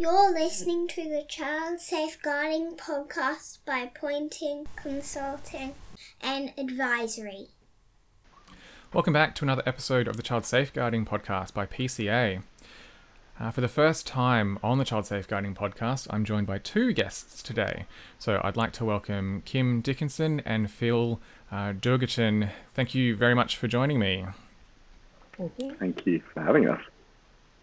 You're listening to the Child Safeguarding Podcast by Pointing Consulting and Advisory. Welcome back to another episode of the Child Safeguarding Podcast by PCA. Uh, for the first time on the Child Safeguarding Podcast, I'm joined by two guests today. So I'd like to welcome Kim Dickinson and Phil uh, Doorgachurn. Thank you very much for joining me. Thank you. Thank you for having us.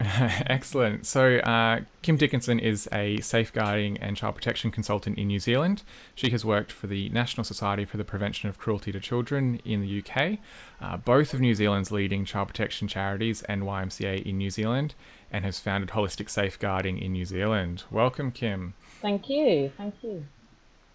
Excellent. So, uh, Kim Dickinson is a safeguarding and child protection consultant in New Zealand. She has worked for the National Society for the Prevention of Cruelty to Children in the UK, uh, both of New Zealand's leading child protection charities and YMCA in New Zealand, and has founded Holistic Safeguarding in New Zealand. Welcome, Kim. Thank you. Thank you.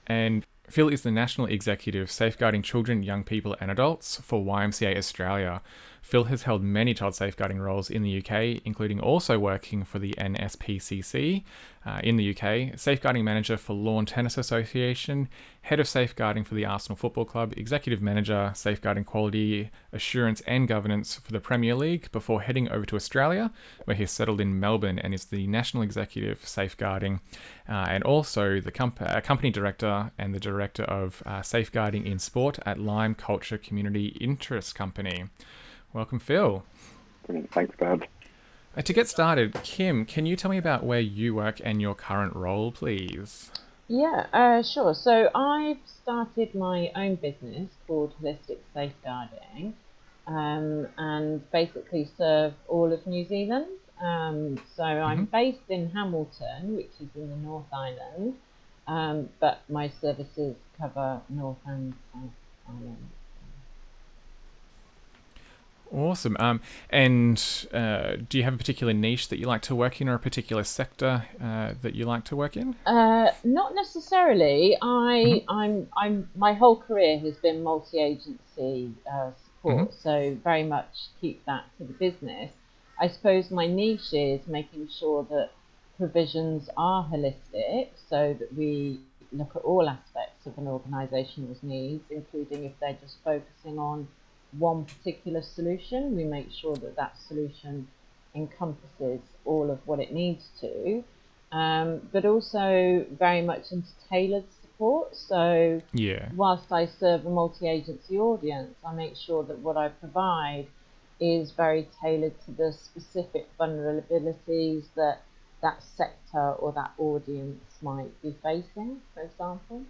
And Phil is the National Executive Safeguarding Children, Young People and Adults for YMCA Australia. Phil has held many child safeguarding roles in the UK, including also working for the NSPCC uh, in the UK, safeguarding manager for Lawn Tennis Association, head of safeguarding for the Arsenal Football Club, executive manager, safeguarding quality assurance and governance for the Premier League, before heading over to Australia, where he's settled in Melbourne and is the national executive safeguarding, uh, and also the comp- uh, company director and the director of uh, safeguarding in sport at Lime Culture Community Interest Company. Welcome, Phil. Brilliant. Thanks, Dad. Uh, to get started, Kim, can you tell me about where you work and your current role, please? Yeah, uh, sure. So I've started my own business called Holistic Safeguarding um, and basically serve all of New Zealand. Um, so I'm Mm-hmm. based in Hamilton, which is in the North Island, um, but my services cover North and South Island. Awesome. Um, and uh, do you have a particular niche that you like to work in, or a particular sector uh, that you like to work in? Uh, not necessarily. I, I'm, I'm, my whole career has been multi-agency uh, support, so very much keep that to the business. I suppose my niche is making sure that provisions are holistic, so that we look at all aspects of an organisation's needs, including if they're just focusing on one particular solution. We make sure that that solution encompasses all of what it needs to um, but also very much into tailored support. So, Yeah. whilst I serve a multi agency audience, I make sure that what I provide is very tailored to the specific vulnerabilities that that sector or that audience might be facing, for example.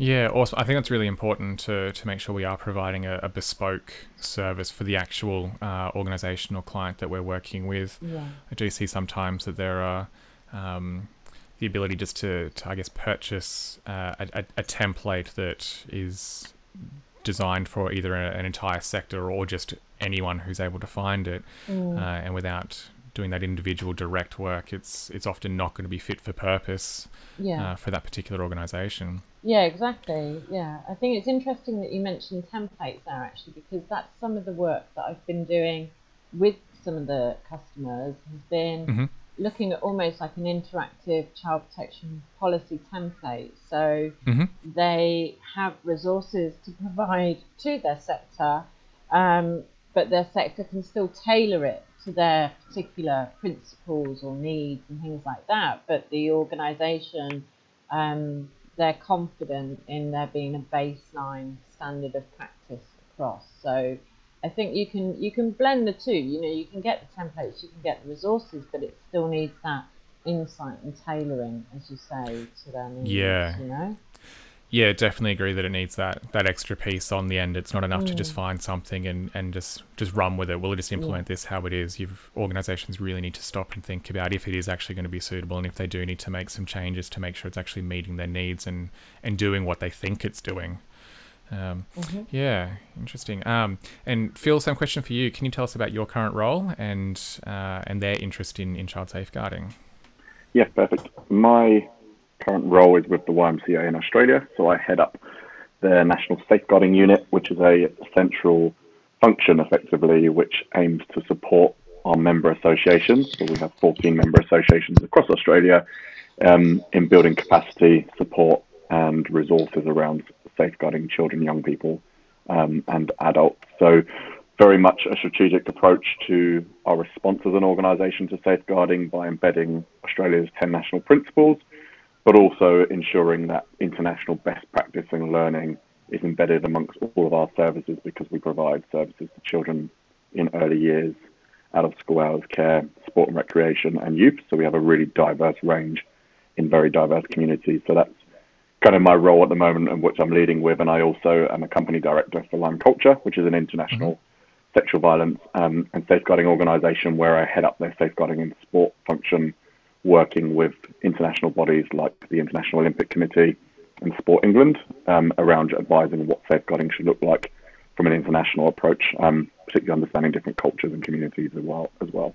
Yeah, awesome. I think that's really important to, to make sure we are providing a, a bespoke service for the actual uh, organization or client that we're working with. Yeah. I do see sometimes that there are um, the ability just to, to I guess, purchase uh, a, a, template that is designed for either an entire sector or just anyone who's able to find it, Mm. uh, and without doing that individual direct work, it's it's often not going to be fit for purpose Yeah. uh, for that particular organization. Yeah, exactly. Yeah, I think it's interesting that you mentioned templates there actually, because that's some of the work that I've been doing with some of the customers has been Mhm. looking at almost like an interactive child protection policy template. So hmm they have resources to provide to their sector, um, but their sector can still tailor it to their particular principles or needs and things like that. But the organisation, um, they're confident in there being a baseline standard of practice across. So I think you can you can blend the two. You know, you can get the templates, you can get the resources, but it still needs that insight and tailoring, as you say, to their needs. Yeah. You know. Yeah, definitely agree that it needs that that extra piece on the end. It's not enough to Mm. just find something and, and just just run with it. We'll just implement this how it is. You've organizations really need to stop and think about if it is actually going to be suitable and if they do need to make some changes to make sure it's actually meeting their needs and and doing what they think it's doing. Um, Mhm. yeah, interesting. Um, and Phil, same question for you. Can you tell us about your current role and uh, and their interest in, in child safeguarding? Yeah, perfect. My current role is with the YMCA in Australia, so I head up the National Safeguarding Unit, which is a central function effectively which aims to support our member associations. So we have 14 member associations across Australia um, in building capacity, support, and resources around safeguarding children, young people, um, and adults. So very much a strategic approach to our response as an organisation to safeguarding by embedding Australia's 10 national principles, but also ensuring that international best practice and learning is embedded amongst all of our services because we provide services to children in early years, out of school hours care, sport and recreation, and youth. So we have a really diverse range in very diverse communities. So that's kind of my role at the moment and which I'm leading with. And I also am a company director for Lime Culture, which is an international mm-hmm. sexual violence um, and safeguarding organisation where I head up their safeguarding in sport function, working with international bodies like the International Olympic Committee and Sport England um, around advising what safeguarding should look like from an international approach, um, particularly understanding different cultures and communities as well. As well.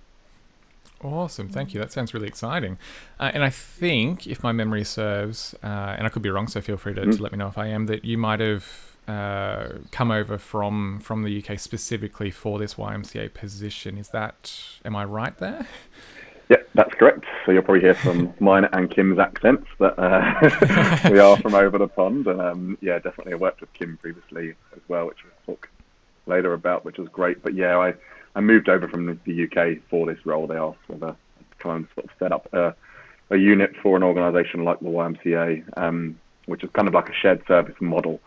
Awesome, thank you. That sounds really exciting. Uh, and I think, if my memory serves, uh, and I could be wrong, so feel free to, mm. to, mm-hmm. let me know if I am, that you might have uh, come over from from the UK specifically for this YMCA position. Is that, am I right there? Yeah, that's correct. So you'll probably hear from mine and Kim's accents that uh, we are from over the pond. And um, yeah, definitely I worked with Kim previously as well, which we'll talk later about, which was great. But yeah, I, I moved over from the UK for this role. They asked whether I'd kind of sort of set up a, a unit for an organisation like the YMCA, um, which is kind of like a shared service model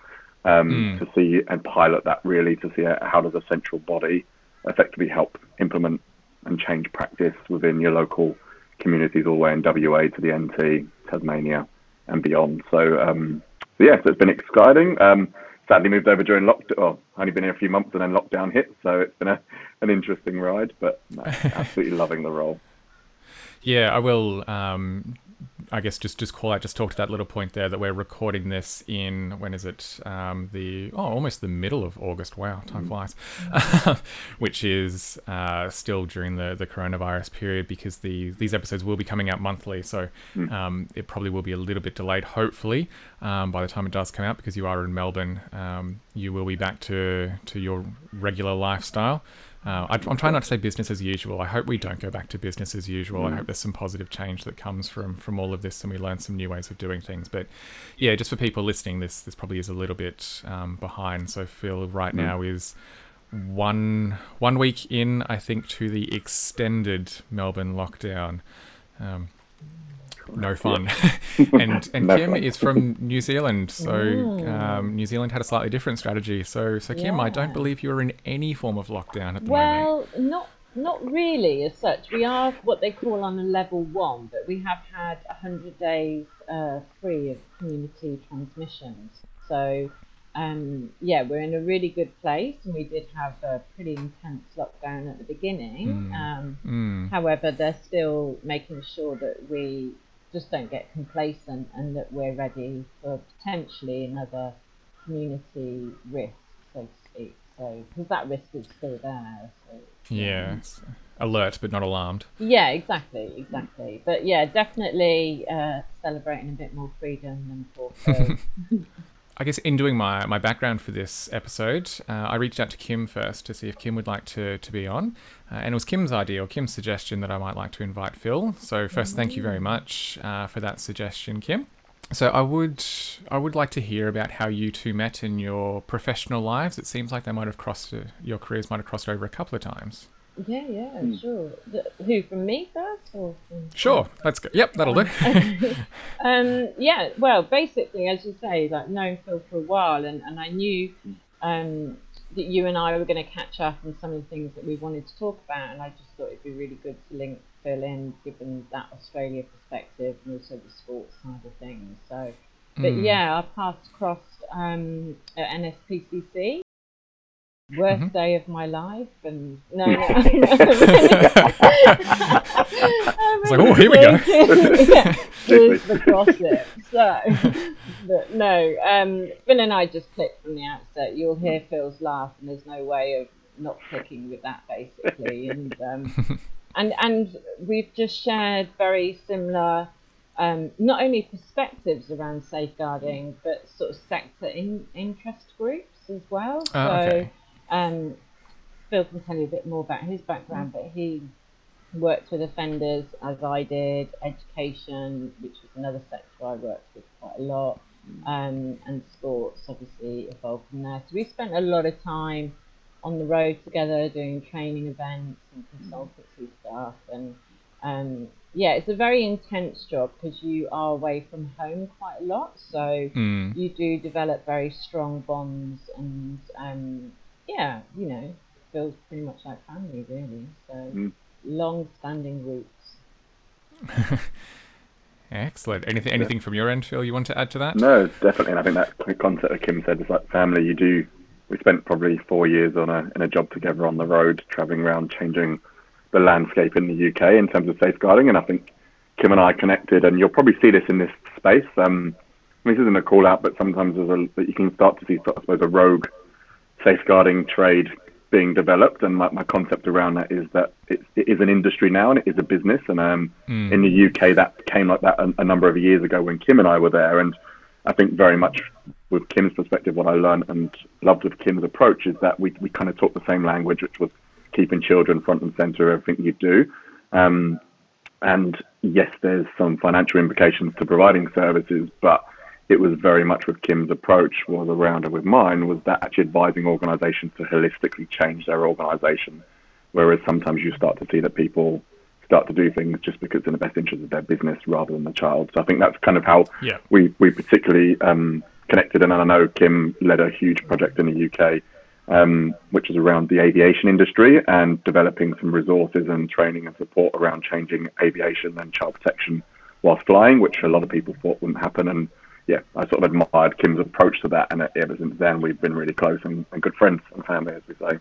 um, mm. to see and pilot that really to see how does a central body effectively help implement and change practice within your local communities all the way in WA to the NT, Tasmania, and beyond. So, um, so yeah, so it's been exciting. Um, sadly moved over during lockdown. Well, only been here a few months and then lockdown hit, so it's been a, an interesting ride, but no, absolutely loving the role. Yeah, I will um, I guess just just call out, just talk to that little point there that we're recording this in when is it? Um, the oh, almost the middle of August. Wow, time mm. flies. Which is uh, still during the the coronavirus period because the these episodes will be coming out monthly, so mm. um, it probably will be a little bit delayed. Hopefully, um, by the time it does come out, because you are in Melbourne, um, you will be back to to your regular lifestyle. Uh, I, am trying not to say business as usual. I hope we don't go back to business as usual. Mm. I hope there's some positive change that comes from from all of this, and we learn some new ways of doing things. But yeah, just for people listening, this this probably is a little bit um, behind. So Phil right mm. now is one one week in, I think, to the extended Melbourne lockdown. Um, no fun. and and no Kim fun. is from New Zealand, so um, New Zealand had a slightly different strategy. So so Kim, yeah. I don't believe you're in any form of lockdown at the well, moment. Well, not not really as such. We are what they call on a level one, but we have had hundred days uh, free of community transmissions. So. Um, yeah, we're in a really good place, and we did have a pretty intense lockdown at the beginning. Mm. Um, mm. However, they're still making sure that we just don't get complacent and that we're ready for potentially another community risk, so to speak. So, because that risk is still there. So, yeah. Alert but not alarmed. Yeah, exactly, exactly. But yeah, definitely uh, celebrating a bit more freedom than before. I guess in doing my, my background for this episode, uh, I reached out to Kim first to see if Kim would like to, to be on. Uh, and it was Kim's idea or Kim's suggestion that I might like to invite Phil. So first, thank you very much uh, for that suggestion, Kim. So I would I would like to hear about how you two met in your professional lives. It seems like they might have crossed uh, your careers might have crossed over a couple of times. Yeah, yeah, mm. sure. The, who from me first, or from sure? Let's go. Yep, that'll do. um, yeah. Well, basically, as you say, like known Phil for a while, and, and I knew um, that you and I were going to catch up on some of the things that we wanted to talk about, and I just thought it'd be really good to link Phil in, given that Australia perspective and also the sports side of things. So, but mm. yeah, I passed across um, at NSPCC worst mm-hmm. day of my life and no, no, no. it's like oh here we go yeah, here's the gossip so but no um Phil and I just clicked from the outset you'll hear Phil's laugh and there's no way of not clicking with that basically and um and and we've just shared very similar um, not only perspectives around safeguarding, but sort of sector in, interest groups as well. Oh, so okay. Um, Phil can tell you a bit more about his background, but he worked with offenders as I did, education, which was another sector I worked with quite a lot, um, and sports obviously evolved from there. So we spent a lot of time on the road together doing training events and consultancy stuff. And um, yeah, it's a very intense job because you are away from home quite a lot. So Mm. you do develop very strong bonds and um, yeah, you know, feels pretty much like family really. So Mm. long standing roots. Excellent. Anything anything from your end, Phil? You want to add to that? No, definitely. And I think that concept that Kim said is like family. You do. We spent probably four years on a in a job together on the road, traveling around, changing the landscape in the UK in terms of safeguarding. And I think Kim and I connected, and you'll probably see this in this space. Um, this isn't a call out, but sometimes there's a, that you can start to see, I suppose, a rogue safeguarding trade being developed. And my, my concept around that is that it, it is an industry now and it is a business. And um, Mm. in the UK, that came like that a, a number of years ago when Kim and I were there. And I think very much with Kim's perspective, what I learned and loved with Kim's approach is that we, we kind of talk the same language, which was keeping children front and center of everything you do. Um, and yes, there's some financial implications to providing services, but it was very much with Kim's approach was around and with mine was that actually advising organisations to holistically change their organisation, whereas sometimes you start to see that people start to do things just because it's in the best interest of their business rather than the child. So I think that's kind of how Yeah. we we particularly um, connected, and I know Kim led a huge project in the UK, um, which is around the aviation industry and developing some resources and training and support around changing aviation and child protection whilst flying, which a lot of people thought wouldn't happen. And yeah, I sort of admired Kim's approach to that, and ever since then we've been really close and, and good friends and family, as we say.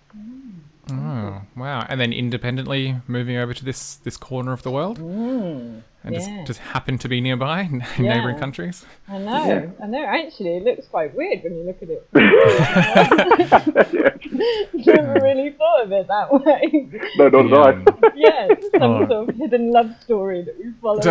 Oh, wow. And then independently moving over to this this corner of the world Mm, and yeah. just, just happen to be nearby in Yeah. neighboring countries. I know, Yeah. I know. Actually, it looks quite weird when you look at it. yeah. Never really thought of it that way. No, not Yeah. at all. yeah, some Oh. sort of hidden love story that we follow.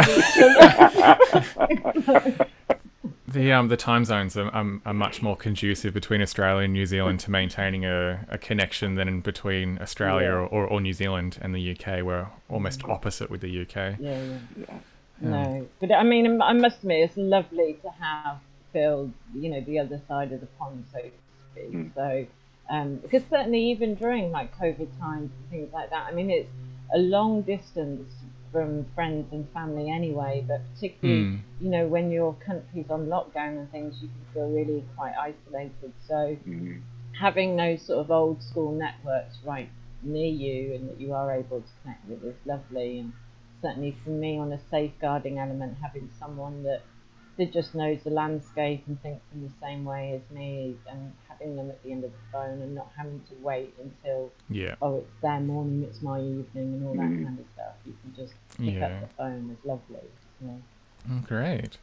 Each. The um the time zones are, are, are much more conducive between Australia and New Zealand to maintaining a, a connection than in between Australia Yeah. or, or, or New Zealand and the UK. We're almost opposite with the UK. yeah, yeah. No, but I mean, I must admit, it's lovely to have Phil, you know, the other side of the pond, so to speak. Mm. So, um, because certainly even during like COVID times and things like that, I mean, it's a long distance from friends and family anyway, but particularly, Mm. you know, when your country's on lockdown and things, you can feel really quite isolated. So, Mm. having those sort of old school networks right near you and that you are able to connect with is lovely. And certainly for me, on a safeguarding element, having someone that that just knows the landscape and thinks in the same way as me, and having them at the end of the phone and not having to wait until Yeah. oh it's their morning, it's my evening, and all that Mm. kind of stuff. You can just pick Yeah. up the phone. is lovely. So, Oh, great.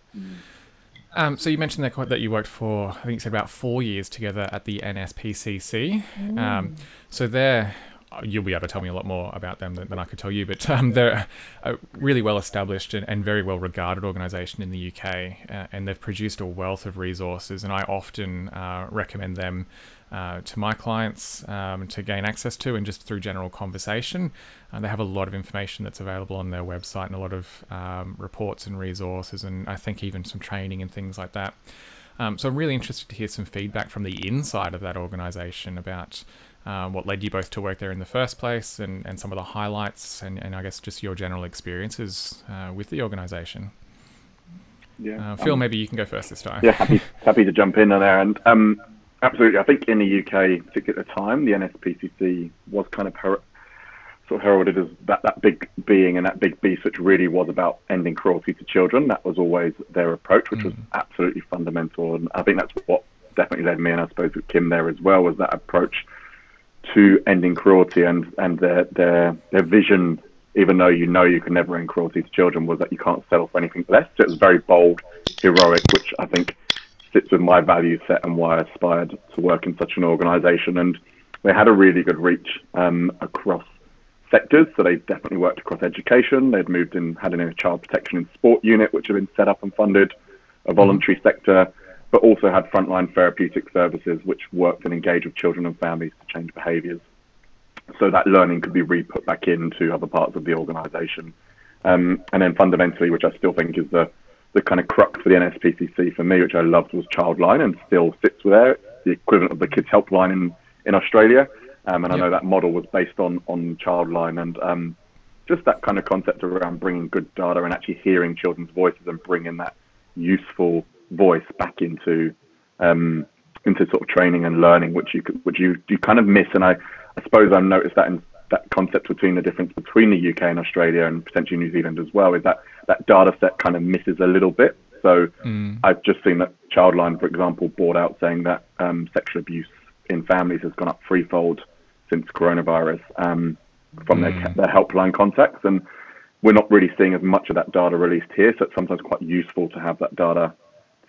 Um, so you mentioned that quite- that you worked for, I think you said about four years together at the NSPCC. Um, so they're, you'll be able to tell me a lot more about them than, than I could tell you, but um, they're a really well established and, and very well regarded organisation in the UK, uh, and they've produced a wealth of resources, and I often uh, recommend them. Uh, to my clients um, to gain access to and just through general conversation. Uh, they have a lot of information that's available on their website and a lot of um, reports and resources, and I think even some training and things like that. Um, so I'm really interested to hear some feedback from the inside of that organisation about um, what led you both to work there in the first place and, and some of the highlights and, and I guess just your general experiences uh, with the organisation. Yeah. Uh, Phil, Um, maybe you can go first this time. yeah, happy happy to jump in on there. And um, absolutely, I think in the UK, particularly at the time, the NSPCC was kind of her- sort of heralded as that, that big being and that big beast, which really was about ending cruelty to children. That was always their approach, which was absolutely fundamental. And I think that's what definitely led me, and I suppose with Kim there as well, was that approach to ending cruelty and and their their their vision. Even though you know you can never end cruelty to children, was that you can't settle for anything less. So it was very bold, heroic, which I think fits with my value set and why I aspired to work in such an organisation. And they had a really good reach um, across sectors. So they definitely worked across education. They'd moved in, had a child protection and sport unit, which had been set up and funded, a voluntary sector, but also had frontline therapeutic services, which worked and engaged with children and families to change behaviours. So that learning could be re-put back into other parts of the organisation. Um, and then fundamentally, which I still think is the the kind of crux for the NSPCC for me, which I loved, was Childline and still sits there, the equivalent of the Kids Helpline in, in Australia. Um, and I Yep. know that model was based on on Childline and um, just that kind of concept around bringing good data and actually hearing children's voices and bringing that useful voice back into um, into sort of training and learning, which you could, which you you kind of miss. And I, I suppose I've noticed that in that concept between the difference between the UK and Australia and potentially New Zealand as well is that that data set kind of misses a little bit. So I've just seen that Childline, for example, brought out saying that um, sexual abuse in families has gone up threefold since coronavirus um, from their, their helpline contacts. And we're not really seeing as much of that data released here. So it's sometimes quite useful to have that data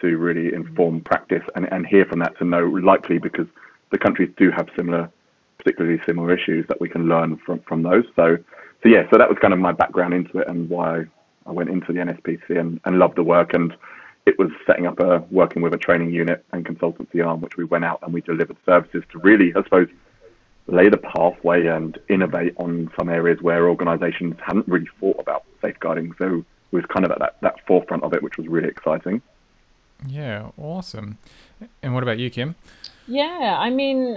to really inform mm-hmm. practice and, and hear from that to know likely because the countries do have similar, particularly similar issues that we can learn from, from those. So, so yeah, so that was kind of my background into it and why I went into the NSPC and, and loved the work. And it was setting up a working with a training unit and consultancy arm, which we went out and we delivered services to really, I suppose, lay the pathway and innovate on some areas where organisations hadn't really thought about safeguarding. So it was kind of at that, that forefront of it, which was really exciting. Yeah, awesome. And what about you, Kim? Yeah, I mean,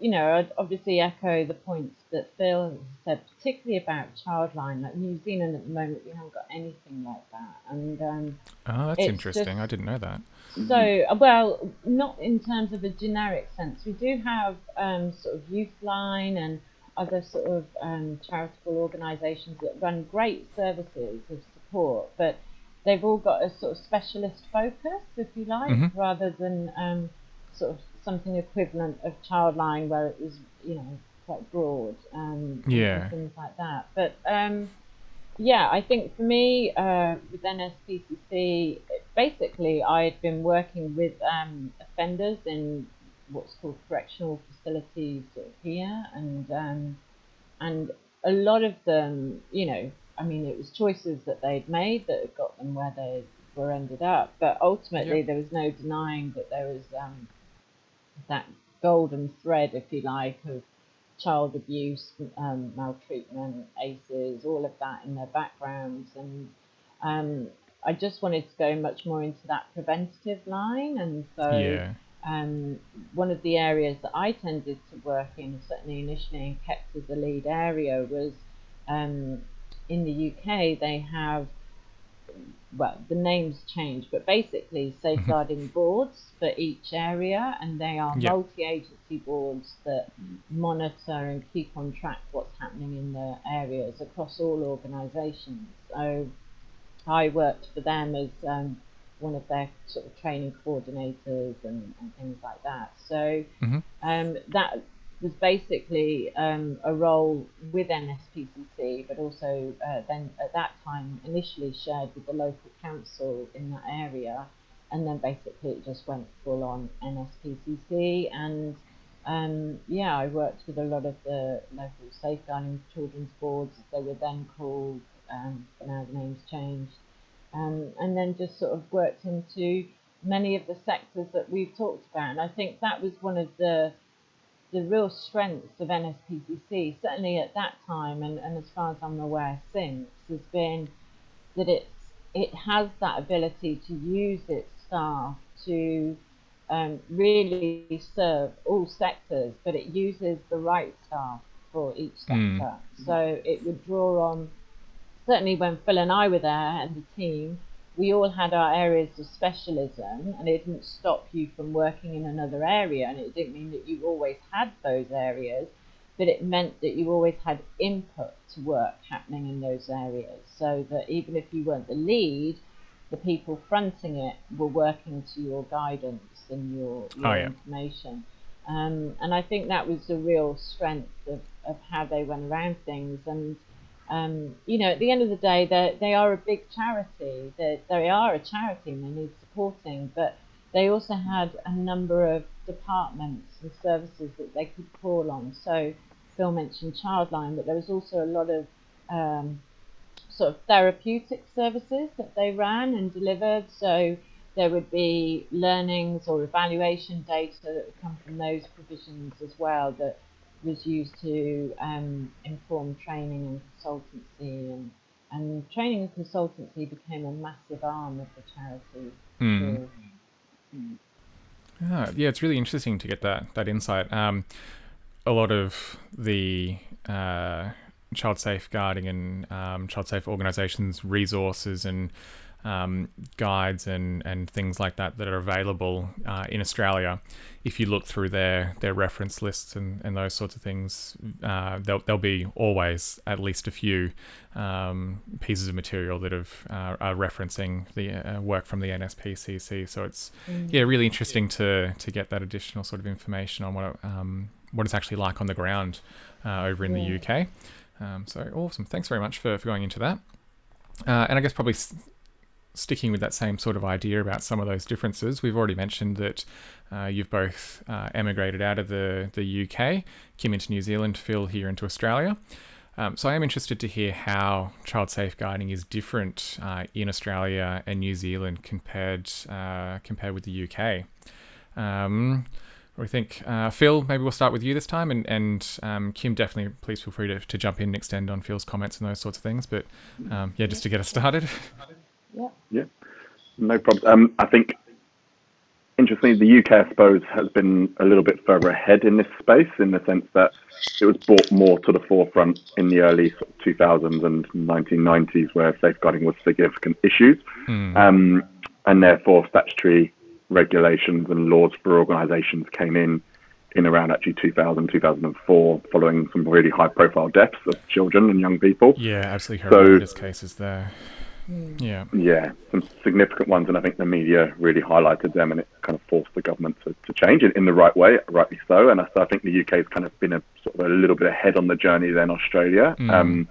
you know, I'd obviously echo the points that Phil said, particularly about Childline. Like New Zealand at the moment, we haven't got anything like that, and um, Oh, that's interesting. just- I didn't know that. so well, not in terms of a generic sense. We do have um, sort of Youth Line and other sort of um, charitable organisations that run great services of support, but they've all got a sort of specialist focus, if you like, Mhm. rather than um, sort of something equivalent of Childline where it was, you know, quite broad um, and Yeah. things like that. But um, yeah, I think for me, uh, with NSPCC, basically I had been working with um, offenders in what's called correctional facilities here, and um, and a lot of them, you know, I mean, it was choices that they'd made that had got them where they were ended up, but ultimately Yep. there was no denying that there was um, that golden thread, if you like, of child abuse, um, maltreatment, ACEs, all of that in their backgrounds. And um, I just wanted to go much more into that preventative line. And so Yeah. um, one of the areas that I tended to work in, certainly initially and kept as a lead area, was um, in the UK, they have well, the names change, but basically safeguarding boards for each area, and they are Yeah. multi-agency boards that monitor and keep on track what's happening in the areas across all organisations. So I worked for them as um, one of their sort of training coordinators and, and things like that. So Mhm. um, that was basically um, a role with NSPCC, but also uh, then at that time initially shared with the local council in that area, and then basically it just went full on NSPCC. And um, yeah, I worked with a lot of the local safeguarding children's boards, as they were then called. Um, now the name's changed, um, and then just sort of worked into many of the sectors that we've talked about. And I think that was one of the the real strengths of NSPCC, certainly at that time, and, and as far as I'm aware since, has been that it's it has that ability to use its staff to um, really serve all sectors, but it uses the right staff for each Mm. sector. So it would draw on certainly when Phil and I were there and the team, we all had our areas of specialism, and it didn't stop you from working in another area, and it didn't mean that you always had those areas, but it meant that you always had input to work happening in those areas, so that even if you weren't the lead, the people fronting it were working to your guidance and your, your Oh, yeah. information. Um, and I think that was the real strength of, of how they went around things. And um, you know, at the end of the day, they they are a big charity. They they are a charity and they need supporting, but they also had a number of departments and services that they could call on. So Phil mentioned Childline, but there was also a lot of um, sort of therapeutic services that they ran and delivered. So there would be learnings or evaluation data that would come from those provisions as well that was used to um, inform training and consultancy and and training and consultancy became a massive arm of the charity. Mm. So, Ah, yeah, it's really interesting to get that that insight. Um, a lot of the uh, child safeguarding and um, child safe organisations' resources and um, guides and, and things like that that are available uh, in Australia. If you look through their, their reference lists and, and those sorts of things, uh, there'll, there'll be always at least a few um, pieces of material that have, uh, are referencing the uh, work from the NSPCC. So it's mm. yeah really interesting to to get that additional sort of information on what um, what it's actually like on the ground uh, over in yeah. the UK. Um, so awesome! Thanks very much for, for going into that. Uh, and I guess probably sticking with that same sort of idea about some of those differences, we've already mentioned that uh, you've both uh, emigrated out of the, the UK, Kim into New Zealand, Phil here into Australia. Um, so I am interested to hear how child safeguarding is different uh, in Australia and New Zealand compared uh, compared with the UK. Um, we think uh, Phil, maybe we'll start with you this time, and and um, Kim definitely please feel free to, to jump in and extend on Phil's comments and those sorts of things. But um, yeah, just to get us started. Yeah. Yeah. No problem. Um, I think, interestingly, the UK, I suppose, has been a little bit further ahead in this space in the sense that it was brought more to the forefront in the early 2000s and 1990s, where safeguarding was significant issues, mm. um, and therefore statutory regulations and laws for organisations came in in around actually 2000, 2004, following some really high profile deaths of children and young people. Yeah, absolutely horrendous so, cases there. Yeah. Yeah, some significant ones, and I think the media really highlighted them, and it kind of forced the government to, to change it in the right way, rightly so. And I, so I think the UK has kind of been a sort of a little bit ahead on the journey than Australia. Mm. Um,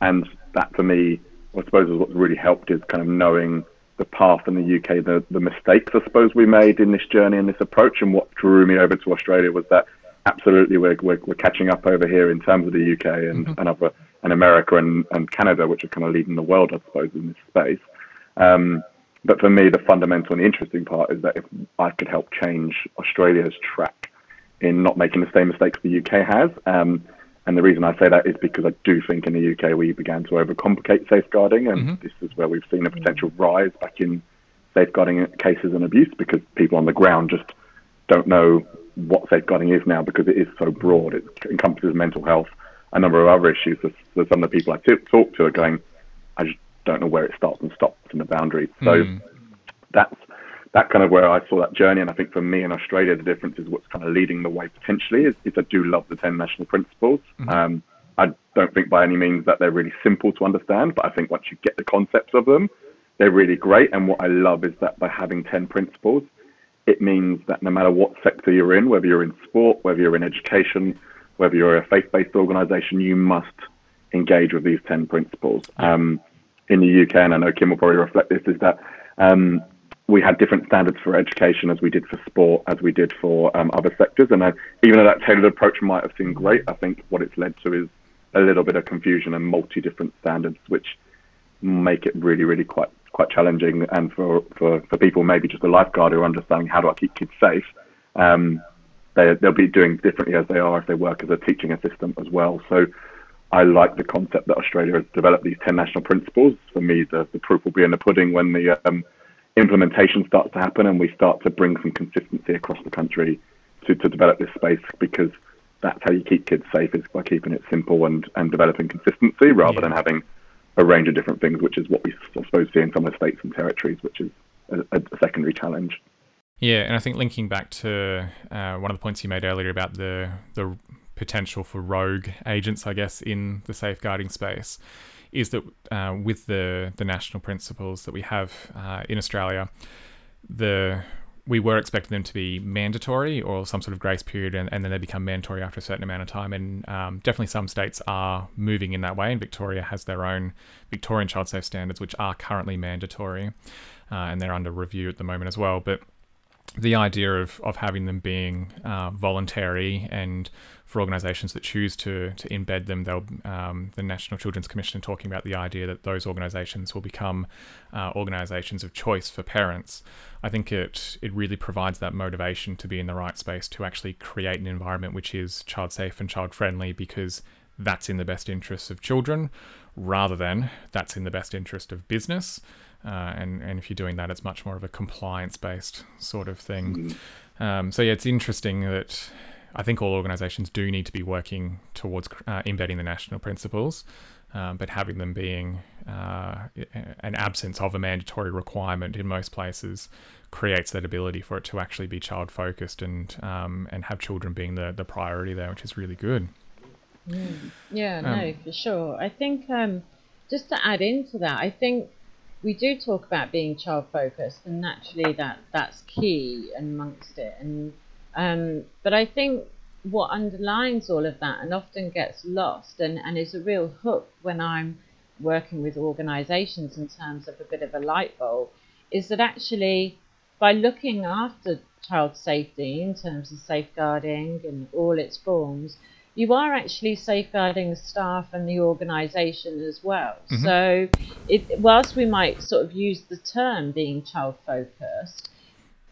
and that for me, I suppose, is what's really helped is kind of knowing the path in the UK, the, the mistakes I suppose we made in this journey and this approach. And what drew me over to Australia was that absolutely we're, we're, we're catching up over here in terms of the UK and, mm-hmm. and other and America and, and Canada, which are kind of leading the world, I suppose, in this space. Um, but for me, the fundamental and interesting part is that if I could help change Australia's track in not making the same mistakes the UK has, um, and the reason I say that is because I do think in the UK we began to overcomplicate safeguarding, and mm-hmm. this is where we've seen a potential rise back in safeguarding cases and abuse because people on the ground just don't know what safeguarding is now because it is so broad. It encompasses mental health, a number of other issues. So some of the people I t- talk to are going, I just don't know where it starts and stops in the boundaries. So mm. that's that kind of where I saw that journey. And I think for me in Australia, the difference is what's kind of leading the way potentially is, is I do love the 10 national principles. Mm-hmm. Um, I don't think by any means that they're really simple to understand, but I think once you get the concepts of them, they're really great. And what I love is that by having 10 principles, it means that no matter what sector you're in, whether you're in sport, whether you're in education, whether you're a faith-based organisation, you must engage with these 10 principles. Um, in the UK, and I know Kim will probably reflect this, is that um, we had different standards for education as we did for sport, as we did for um, other sectors. And even though that tailored approach might have seemed great, I think what it's led to is a little bit of confusion and multi different standards, which make it really, really quite quite challenging. And for, for, for people, maybe just a lifeguard who are understanding how do I keep kids safe, um, they, they'll be doing differently as they are if they work as a teaching assistant as well. So I like the concept that Australia has developed these 10 national principles. For me, the, the proof will be in the pudding when the um, implementation starts to happen and we start to bring some consistency across the country to, to develop this space because that's how you keep kids safe is by keeping it simple and, and developing consistency rather yeah. than having a range of different things, which is what we I suppose see in some of the states and territories, which is a, a secondary challenge. Yeah, and I think linking back to uh, one of the points you made earlier about the the potential for rogue agents, I guess, in the safeguarding space, is that uh, with the the national principles that we have uh, in Australia, the we were expecting them to be mandatory or some sort of grace period, and, and then they become mandatory after a certain amount of time. And um, definitely some states are moving in that way. And Victoria has their own Victorian child safe standards, which are currently mandatory, uh, and they're under review at the moment as well. But the idea of, of having them being uh, voluntary and for organisations that choose to to embed them, they'll um, the National Children's Commission talking about the idea that those organisations will become uh, organisations of choice for parents. I think it it really provides that motivation to be in the right space to actually create an environment which is child safe and child friendly because that's in the best interests of children, rather than that's in the best interest of business. Uh, and and if you're doing that, it's much more of a compliance based sort of thing. Mm-hmm. Um, so yeah, it's interesting that I think all organisations do need to be working towards uh, embedding the national principles, um, but having them being uh, an absence of a mandatory requirement in most places creates that ability for it to actually be child focused and um, and have children being the the priority there, which is really good. Mm. Yeah, um, no, for sure. I think um, just to add into that, I think we do talk about being child focused, and naturally that that's key amongst it. And um, but I think what underlines all of that and often gets lost and, and is a real hook when I'm working with organisations in terms of a bit of a light bulb is that actually by looking after child safety in terms of safeguarding and all its forms, you are actually safeguarding the staff and the organisation as well. Mm-hmm. So, it, whilst we might sort of use the term being child focused,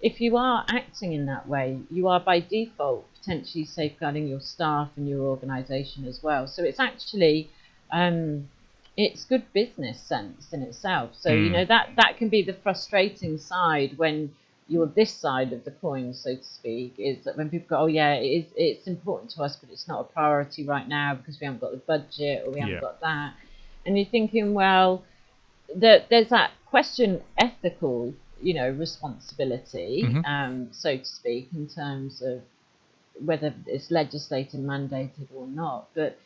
if you are acting in that way, you are by default potentially safeguarding your staff and your organisation as well. So it's actually um, it's good business sense in itself. So mm. you know that that can be the frustrating side when you're this side of the coin, so to speak, is that when people go, oh yeah, it is, it's important to us, but it's not a priority right now because we haven't got the budget or we haven't yeah. got that, and you're thinking, well, that there's that question ethical, you know, responsibility, mm-hmm. um, so to speak, in terms of whether it's legislated mandated or not, but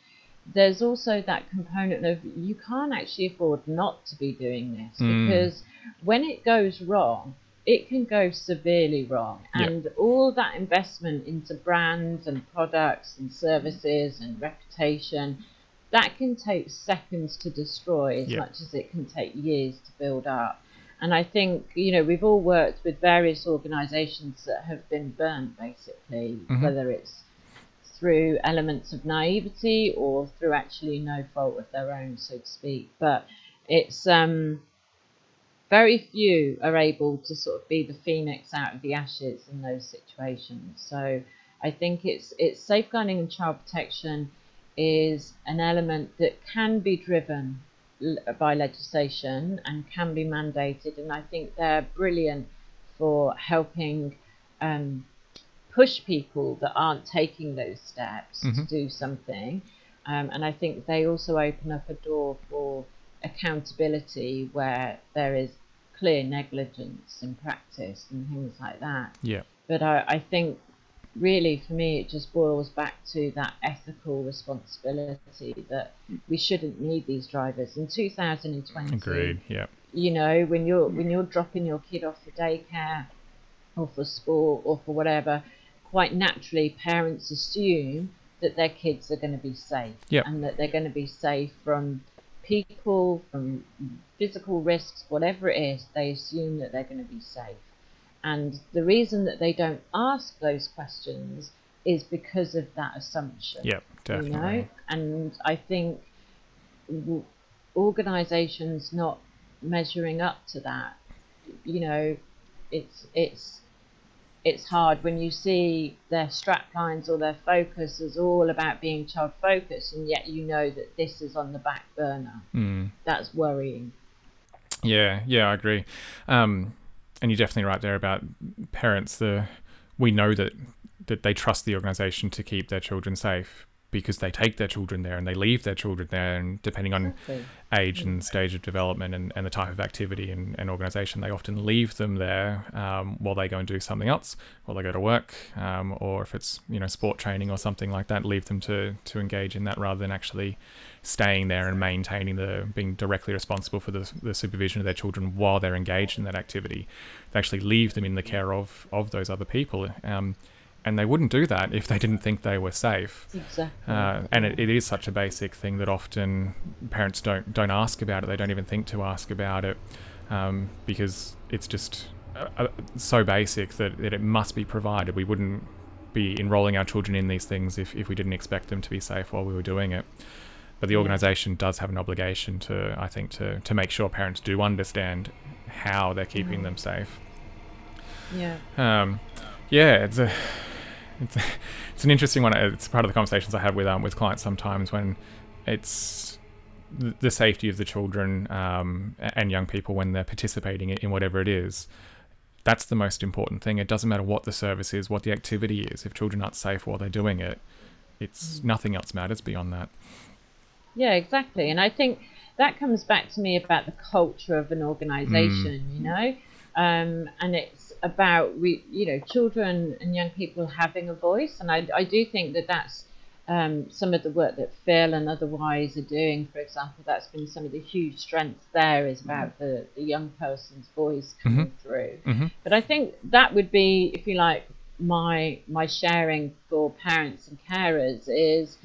there's also that component of you can't actually afford not to be doing this mm. because when it goes wrong, it can go severely wrong. And yep. all that investment into brands and products and services and reputation, that can take seconds to destroy as yep. much as it can take years to build up. And I think, you know, we've all worked with various organisations that have been burnt, basically, mm-hmm. whether it's through elements of naivety or through actually no fault of their own, so to speak. But it's um, very few are able to sort of be the phoenix out of the ashes in those situations. So I think it's it's safeguarding and child protection is an element that can be driven by legislation and can be mandated, and I think they're brilliant for helping um, push people that aren't taking those steps mm-hmm. to do something. Um, and I think they also open up a door for accountability where there is clear negligence in practice and things like that. Yeah. But I, I think really for me it just boils back to that ethical responsibility that we shouldn't need these drivers in 2020 agreed yeah you know when you're when you're dropping your kid off for daycare or for sport or for whatever quite naturally parents assume that their kids are going to be safe yep. and that they're going to be safe from people, from physical risks, whatever it is, they assume that they're going to be safe. And the reason that they don't ask those questions is because of that assumption. Yep, definitely. You know? And I think organisations not measuring up to that, you know, it's it's it's hard when you see their strap lines or their focus is all about being child focused and yet you know that this is on the back burner. Mm. that's worrying. Yeah yeah i agree. Um, and you're definitely right there about parents the we know that that they trust the organization to keep their children safe because they take their children there and they leave their children there and depending on okay. age and stage of development and, and the type of activity and, and organization they often leave them there um, while they go and do something else while they go to work um, or if it's you know sport training or something like that leave them to to engage in that rather than actually staying there and maintaining the being directly responsible for the, the supervision of their children while they're engaged in that activity. They actually leave them in the care of of those other people. Um, and they wouldn't do that if they didn't think they were safe. Exactly. Uh, and it, it is such a basic thing that often parents don't don't ask about it. They don't even think to ask about it um, because it's just uh, uh, so basic that, that it must be provided. We wouldn't be enrolling our children in these things if, if we didn't expect them to be safe while we were doing it. But the organisation does have an obligation to, I think, to, to make sure parents do understand how they're keeping mm. them safe. Yeah. Um, yeah, it's a it's it's an interesting one. It's part of the conversations I have with um with clients sometimes when it's the safety of the children um, and young people when they're participating in whatever it is. that's the most important thing. It doesn't matter what the service is, what the activity is. If children aren't safe while they're doing it, it's nothing else matters beyond that. Yeah, exactly. And I think that comes back to me about the culture of an organization, mm. you know? Um, and it's about, we, you know, children and young people having a voice. And I, I do think that that's um, some of the work that Phil and otherwise are doing, for example, that's been some of the huge strengths there is about the, the young person's voice coming mm-hmm. through. Mm-hmm. But I think that would be, if you like, my my sharing for parents and carers is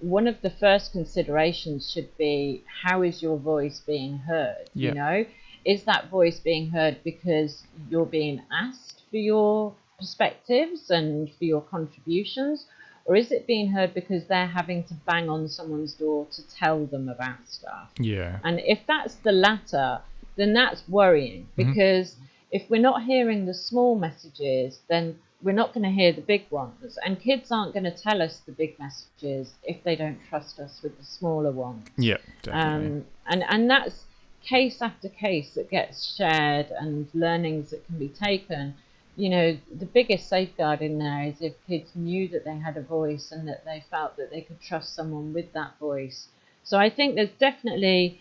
one of the first considerations should be how is your voice being heard? Yeah. You know, is that voice being heard because you're being asked for your perspectives and for your contributions? Or is it being heard because they're having to bang on someone's door to tell them about stuff? Yeah. And if that's the latter, then that's worrying mm-hmm. because mm-hmm. if we're not hearing the small messages, then we're not going to hear the big ones. And kids aren't going to tell us the big messages if they don't trust us with the smaller ones. Yeah, definitely. Um, and, and that's case after case that gets shared and learnings that can be taken. You know, the biggest safeguard in there is if kids knew that they had a voice and that they felt that they could trust someone with that voice. So I think there's definitely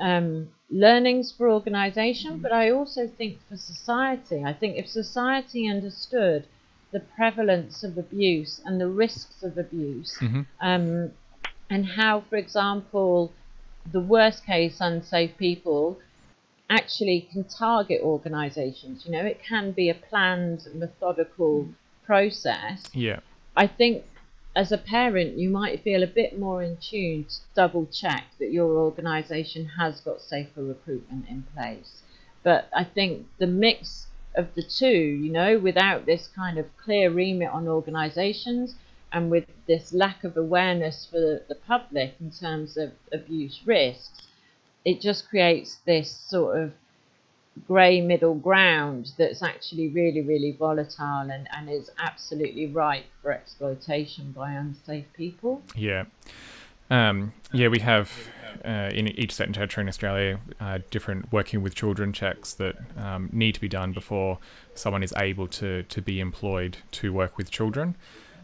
um, learnings for organisation, but I also think for society. I think if society understood the prevalence of abuse and the risks of abuse, mm-hmm. um, and how, for example, the worst case unsafe people actually can target organisations. You know, it can be a planned, methodical process. Yeah. I think as a parent, you might feel a bit more in tune to double check that your organisation has got safer recruitment in place. But I think the mix of the two, you know, without this kind of clear remit on organisations and with this lack of awareness for the public in terms of abuse risks, it just creates this sort of grey middle ground that's actually really, really volatile and, and is absolutely ripe for exploitation by unsafe people. Yeah. Um, yeah, we have uh, in each state and territory in Australia uh, different working with children checks that um, need to be done before someone is able to, to be employed to work with children.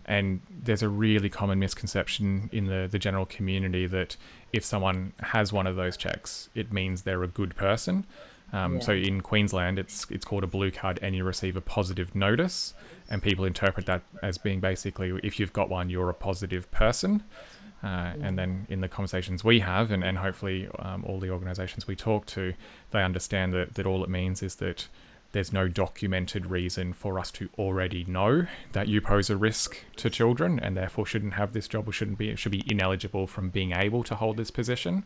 And there's a really common misconception in the, the general community that if someone has one of those checks, it means they're a good person. Um, yeah. So in Queensland, it's it's called a blue card, and you receive a positive notice, and people interpret that as being basically if you've got one, you're a positive person. Uh, and then in the conversations we have, and, and hopefully um, all the organisations we talk to, they understand that, that all it means is that there's no documented reason for us to already know that you pose a risk to children and therefore shouldn't have this job or shouldn't be should be ineligible from being able to hold this position.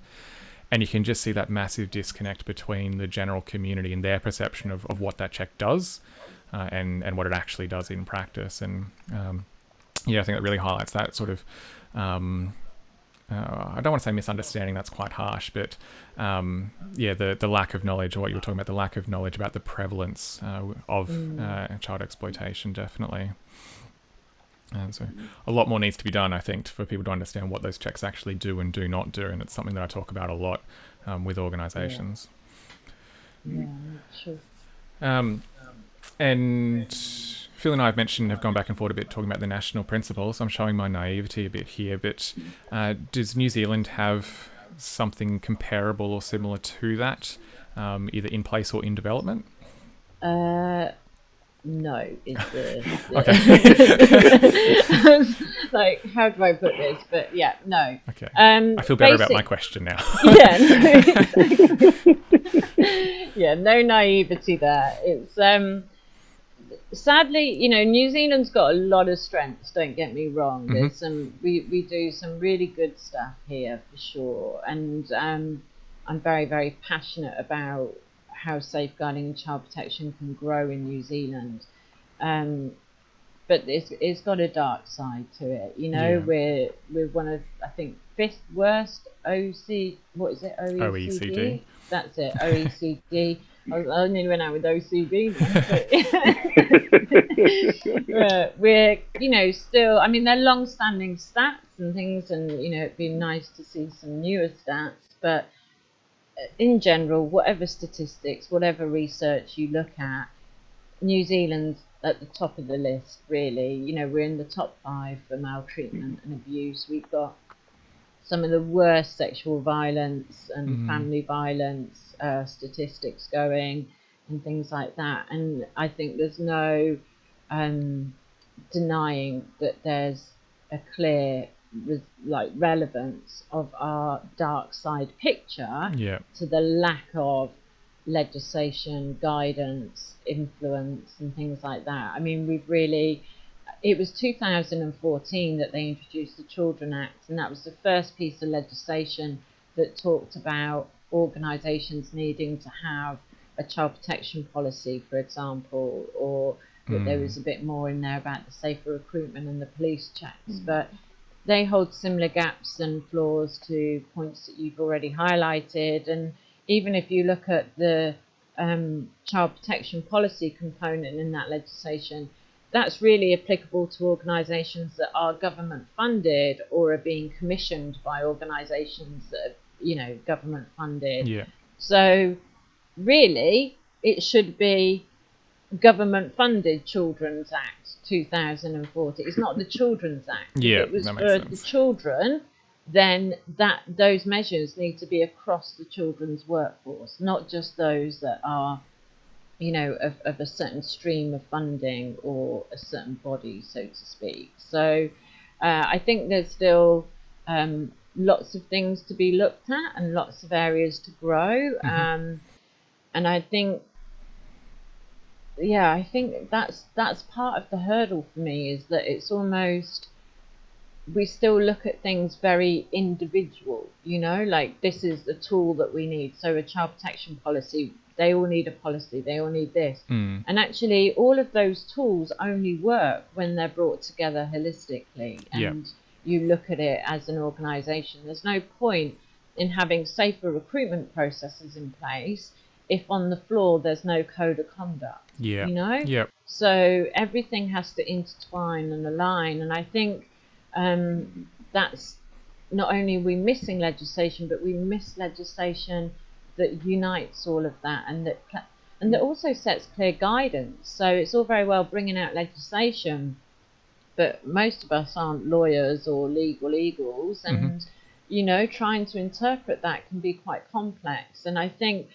And you can just see that massive disconnect between the general community and their perception of, of what that check does uh, and, and what it actually does in practice. And um, yeah, I think that really highlights that sort of um, uh, I don't want to say misunderstanding, that's quite harsh, but um, yeah, the, the lack of knowledge, or what you were talking about, the lack of knowledge about the prevalence uh, of mm. uh, child exploitation, definitely. And so a lot more needs to be done, I think, for people to understand what those checks actually do and do not do. And it's something that I talk about a lot um, with organizations. Yeah, yeah sure. Um, and Phil and I have mentioned, have gone back and forth a bit talking about the national principles. I'm showing my naivety a bit here, but uh, does New Zealand have something comparable or similar to that, um, either in place or in development? Uh, no, is the, the like how do I put this? But yeah, no. Okay. Um, I feel better basic, about my question now. yeah. No, yeah, no naivety there. It's um sadly, you know, New Zealand's got a lot of strengths. Don't get me wrong. Mm-hmm. There's some we we do some really good stuff here for sure, and um, I'm very very passionate about how safeguarding and child protection can grow in New Zealand. Um, but it's it's got a dark side to it. You know, yeah. we're we're one of I think fifth worst OC. What is it? OECD. OECD. That's it. OECD. I, I nearly went out with OCD. But, we're, you know, still. I mean, they're long-standing stats and things, and you know, it'd be nice to see some newer stats. But uh, in general, whatever statistics, whatever research you look at, New Zealand's at the top of the list, really. You know, we're in the top five for maltreatment and abuse. We've got some of the worst sexual violence and mm-hmm. family violence uh, statistics going and things like that. And I think there's no um, denying that there's a clear like relevance of our dark side picture yeah. to the lack of legislation, guidance, influence, and things like that. I mean, we've really. It was 2014 that they introduced the Children Act, and that was the first piece of legislation that talked about organisations needing to have a child protection policy, for example, or that mm. there was a bit more in there about the safer recruitment and the police checks. Mm. But they hold similar gaps and flaws to points that you've already highlighted. And even if you look at the um, child protection policy component in that legislation, that's really applicable to organisations that are government funded or are being commissioned by organisations that are, you know, government funded. Yeah. So really, it should be government funded Children's Act 2040. It's not the Children's Act. Yeah, if it was for makes the children, then that those measures need to be across the children's workforce, not just those that are, you know, of, of a certain stream of funding or a certain body, so to speak. So uh, I think there's still um, lots of things to be looked at and lots of areas to grow. Mm-hmm. Um, and I think yeah, I think that's that's part of the hurdle for me is that it's almost we still look at things very individual, you know, like this is the tool that we need. So a child protection policy, they all need a policy, they all need this. Mm. And actually all of those tools only work when they're brought together holistically and yeah. you look at it as an organization. There's no point in having safer recruitment processes in place if on the floor there's no code of conduct. Yeah. You know? Yep. So everything has to intertwine and align. And I think um, that's not only we missing legislation, but we miss legislation that unites all of that and that and that also sets clear guidance. So it's all very well bringing out legislation, but most of us aren't lawyers or legal eagles, and mm-hmm. you know, trying to interpret that can be quite complex. And I think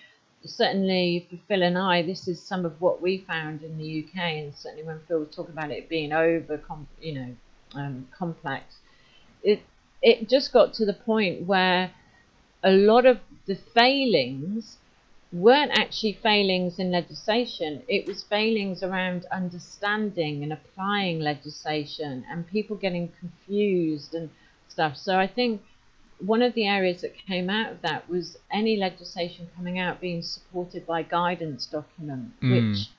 certainly for Phil and I, this is some of what we found in the UK, and certainly when Phil was talking about it being over, you know, um, complex, it it just got to the point where a lot of the failings weren't actually failings in legislation. It was failings around understanding and applying legislation, and people getting confused and stuff. So I think one of the areas that came out of that was any legislation coming out being supported by guidance document, mm. which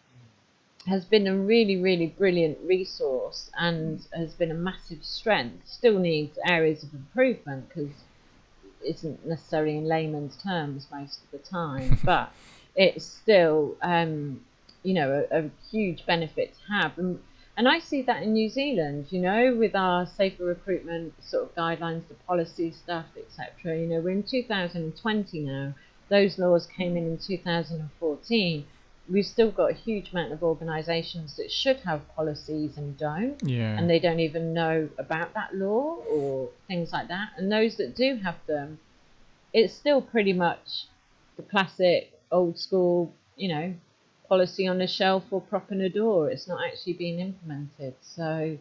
has been a really, really brilliant resource and has been a massive strength. Still needs areas of improvement because isn't necessarily in layman's terms most of the time, but it's still, um, you know, a, a, huge benefit to have. And and I see that in New Zealand, you know, with our safer recruitment sort of guidelines, the policy stuff, etc. You know, we're in 2020 now. Those laws came in in 2014. We've still got a huge amount of organisations that should have policies and don't, yeah. and they don't even know about that law or things like that. And those that do have them, it's still pretty much the classic old school, you know, policy on a shelf or propping a door. It's not actually being implemented. So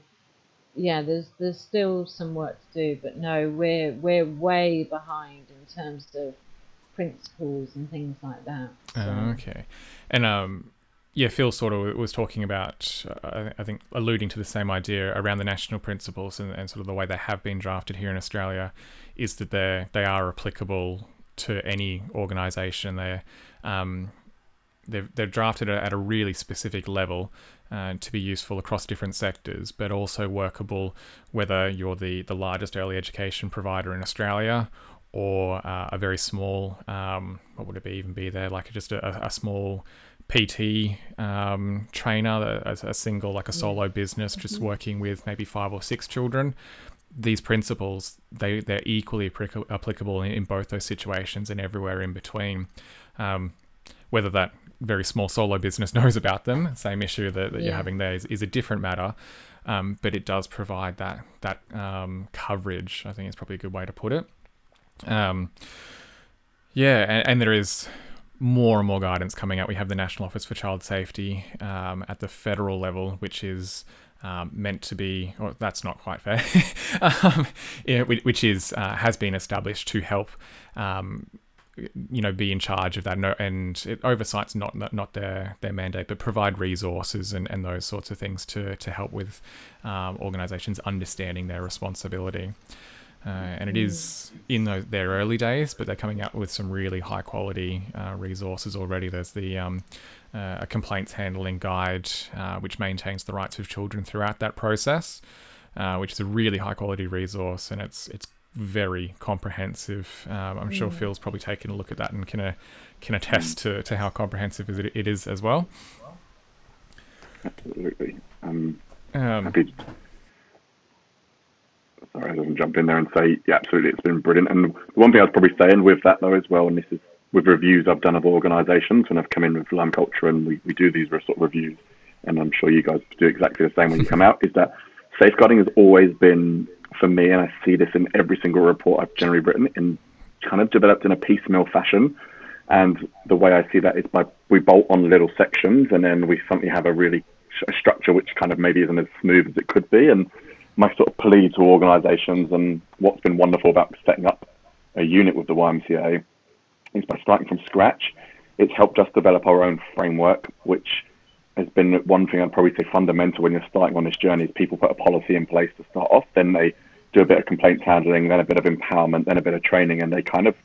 yeah, there's there's still some work to do, but no, we're we're way behind in terms of principles and things like that. So. Uh, okay, and um, yeah, Phil sort of was talking about, uh, I think, alluding to the same idea around the national principles and, and sort of the way they have been drafted here in Australia, is that they they are applicable to any organisation. They're um, they've, they're drafted at a really specific level uh, to be useful across different sectors, but also workable whether you're the, the largest early education provider in Australia or uh, a very small, um, what would it be, even be there, like just a, a small PT um, trainer, a, a, single, like a solo business, just mm-hmm. working with maybe five or six children. These principles, they, they're equally applicable in, in both those situations and everywhere in between. Um, whether that very small solo business knows about them, same issue that, that you're having there is, is a different matter. Um, but it does provide that that um, coverage. I think is probably a good way to put it. Um, yeah, and, and there is more and more guidance coming out. We have the National Office for Child Safety um, at the federal level, which is um, meant to be, or that's not quite fair, um, yeah, which is uh, has been established to help. Um, you know, be in charge of that, no, and it, oversight's not not not their their mandate, but provide resources and, and those sorts of things to to help with um, organisations understanding their responsibility. Uh, and it is in those, their early days, but they're coming out with some really high quality uh, resources already. There's the um, uh, a complaints handling guide, uh, which maintains the rights of children throughout that process, uh, which is a really high quality resource, and it's it's very comprehensive. Um, I'm sure Phil's probably taken a look at that and can uh, can attest to, to how comprehensive it, it is as well. Absolutely. Um, Um, happy. Sorry, I doesn't jump in there and say, yeah, absolutely, it's been brilliant. And the one thing I was probably say saying with that though as well, and this is with reviews I've done of organisations when I've come in with LimeCulture and we, we do these sort of reviews, and I'm sure you guys do exactly the same when you come out, is that safeguarding has always been for me, and I see this in every single report I've generally written, in kind of developed in a piecemeal fashion. And the way I see that is by we bolt on little sections, and then we suddenly have a really a structure which kind of maybe isn't as smooth as it could be. And my sort of plea to organisations, and what's been wonderful about setting up a unit with the YMCA, is by starting from scratch, it's helped us develop our own framework, which has been one thing I'd probably say fundamental when you're starting on this journey is people put a policy in place to start off, then they do a bit of complaints handling, then a bit of empowerment, then a bit of training, and they kind of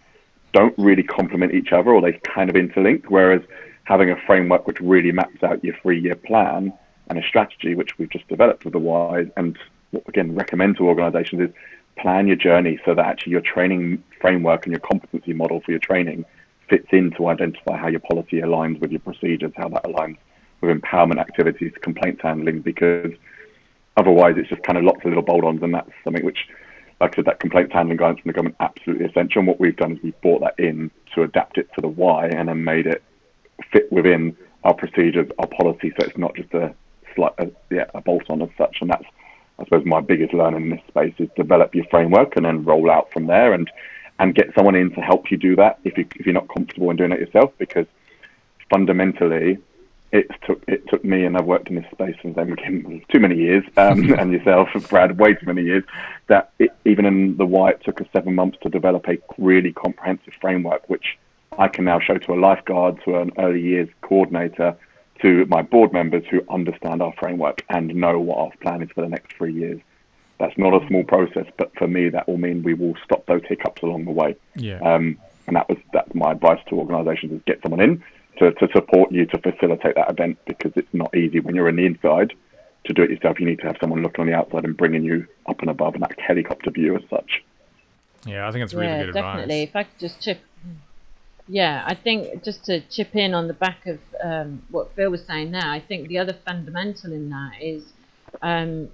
don't really complement each other or they kind of interlink. Whereas having a framework which really maps out your three year plan and a strategy, which we've just developed with the Y, and again recommend to organizations is plan your journey so that actually your training framework and your competency model for your training fits in to identify how your policy aligns with your procedures, how that aligns with empowerment activities, complaints handling, because otherwise it's just kind of lots of little bolt-ons and that's something which like I said, that complaints handling guidance from the government absolutely essential. And what we've done is we've brought that in to adapt it to the Y and then made it fit within our procedures, our policy, so it's not just a slight, a, yeah, a bolt on as such. And that's, I suppose, my biggest learning in this space is develop your framework and then roll out from there and and get someone in to help you do that if you if you're not comfortable in doing it yourself because fundamentally it took it took me, and I've worked in this space since then again too many years, um, and yourself, Brad, way too many years. That it, even in the Y, it took us seven months to develop a really comprehensive framework, which I can now show to a lifeguard, to an early years coordinator, to my board members who understand our framework and know what our plan is for the next three years. That's not a small process, but for me, that will mean we will stop those hiccups along the way. yeah. Um, and that was that's my advice to organisations: is get someone in to, to support you to facilitate that event because it's not easy when you're in the inside to do it yourself. You need to have someone looking on the outside and bringing you up and above, and that helicopter view as such. yeah, I think it's really yeah, good definitely. advice. If I could just chip, yeah, I think just to chip in on the back of um, what Phil was saying there, I think the other fundamental in that is um,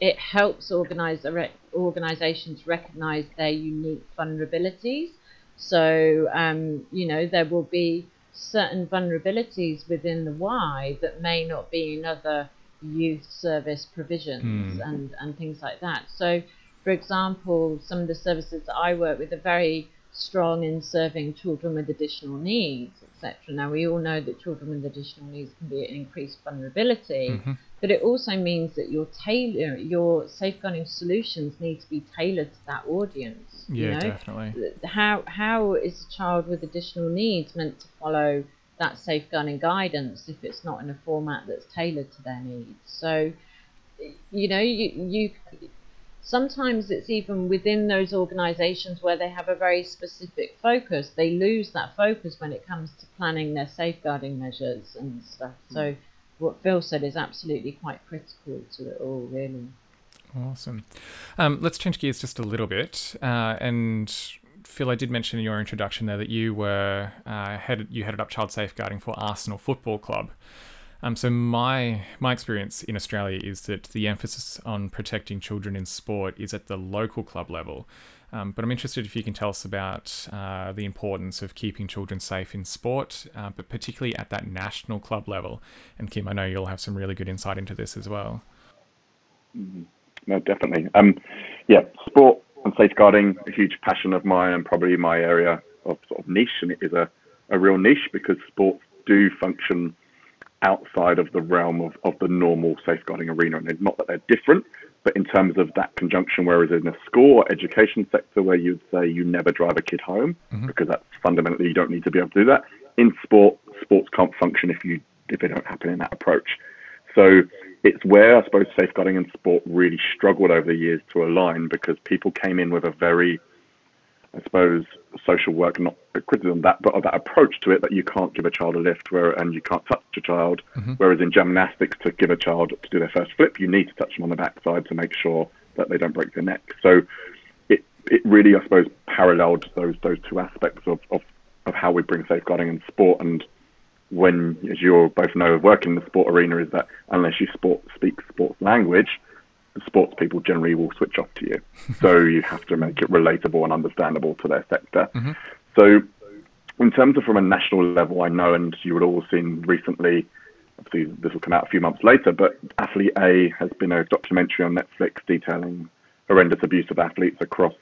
it helps organize, organizations recognize their unique vulnerabilities. So, um, you know, there will be certain vulnerabilities within the Y that may not be in other youth service provisions Hmm. and, and things like that. So, for example, some of the services that I work with are very strong in serving children with additional needs, etc. Now, we all know that children with additional needs can be at increased vulnerability, Mhm. but it also means that your tailor, your safeguarding solutions need to be tailored to that audience. Yeah, you know? definitely. how how is a child with additional needs meant to follow that safeguarding guidance if it's not in a format that's tailored to their needs? So, you know, you you sometimes it's even within those organisations where they have a very specific focus, they lose that focus when it comes to planning their safeguarding measures and stuff. So. What Phil said is absolutely quite critical to it all, really. Awesome. Um, let's change gears just a little bit. Uh, and Phil, I did mention in your introduction there that you were uh, headed you headed up child safeguarding for Arsenal Football Club. Um, so my my experience in Australia is that the emphasis on protecting children in sport is at the local club level. Um, but I'm interested if you can tell us about uh, the importance of keeping children safe in sport, uh, but particularly at that national club level. And Kim, I know you'll have some really good insight into this as well. Mm-hmm. No, definitely. Um, yeah, sport and safeguarding a huge passion of mine and probably my area of sort of niche, and it is a, a real niche because sports do function outside of the realm of, of the normal safeguarding arena. And it's not that they're different, but in terms of that conjunction, whereas in a school or education sector where you'd say you never drive a kid home mm-hmm. because that's fundamentally you don't need to be able to do that. In sport, sports can't function if you if they don't happen in that approach. So it's where I suppose safeguarding and sport really struggled over the years to align because people came in with a very I suppose social work, not a criticism that, but of that approach to it that you can't give a child a lift where, and you can't touch a child. Mm-hmm. Whereas in gymnastics, to give a child to do their first flip, you need to touch them on the backside to make sure that they don't break their neck. So it it really, I suppose, paralleled those those two aspects of, of, of how we bring safeguarding in sport. And when, as you both know, working in the sport arena, is that unless you sport speak sports language, sports people generally will switch off to you. so you have to make it relatable and understandable to their sector. Mm-hmm. So, in terms of from a national level, I know, and you would all have seen recently, obviously this will come out a few months later, but Athlete A has been a documentary on Netflix detailing horrendous abuse of athletes across,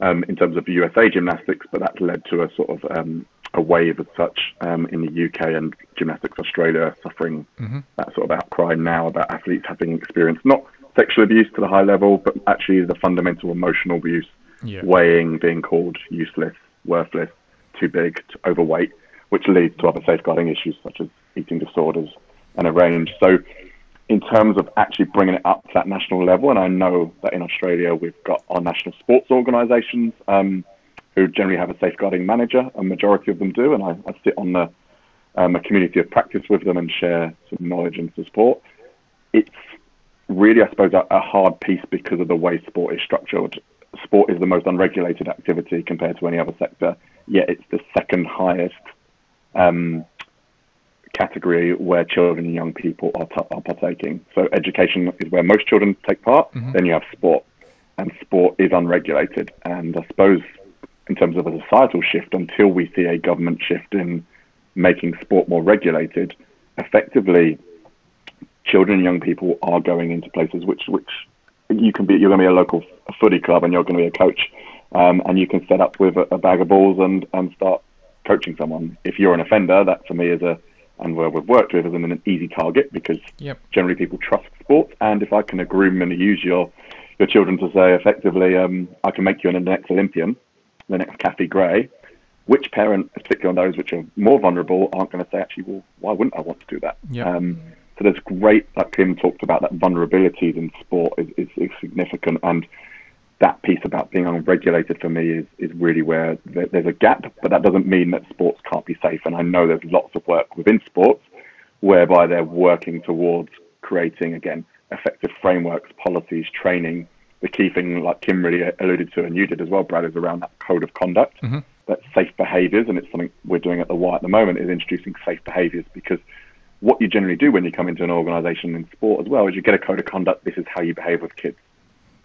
um, in terms of USA gymnastics, but that led to a sort of um, a wave as such um, in the UK and Gymnastics Australia suffering mm-hmm. that sort of outcry now about athletes having experienced not sexual abuse to the high level, but actually the fundamental emotional abuse, yeah. weighing, being called useless, worthless, too big, too overweight, which leads to other safeguarding issues such as eating disorders and a range. So, in terms of actually bringing it up to that national level, and I know that in Australia we've got our national sports organisations um, who generally have a safeguarding manager, a majority of them do, and I, I sit on the um, a community of practice with them and share some knowledge and support. It's really, I suppose, a, a, hard piece because of the way sport is structured. Sport is the most unregulated activity compared to any other sector, yet it's the second highest um, category where children and young people are, t- are partaking. So, education is where most children take part, mm-hmm. then you have sport, and sport is unregulated. And I suppose, in terms of a societal shift, until we see a government shift in making sport more regulated, effectively children and young people are going into places which which you can be you're going to be a local footy club and you're going to be a coach um, and you can set up with a, a, bag of balls and and start coaching someone if you're an offender that for me is a and where we've worked with is an easy target because yep. generally people trust sports and if I can groom and use your your children to say effectively um, I can make you an next Olympian the next Kathy Gray which parent, particularly on those which are more vulnerable, aren't going to say, actually, well, why wouldn't I want to do that? Yep. Um, so there's great, like Kim talked about, that vulnerabilities in sport is, is, is significant. And that piece about being unregulated for me is, is really where there's a gap, but that doesn't mean that sports can't be safe. And I know there's lots of work within sports whereby they're working towards creating, again, effective frameworks, policies, training. The key thing, like Kim really alluded to, and you did as well, Brad, is around that code of conduct, mm-hmm. that safe behaviours, and it's something we're doing at the Y at the moment, is introducing safe behaviours because what you generally do when you come into an organisation in sport as well is you get a code of conduct. This is how you behave with kids.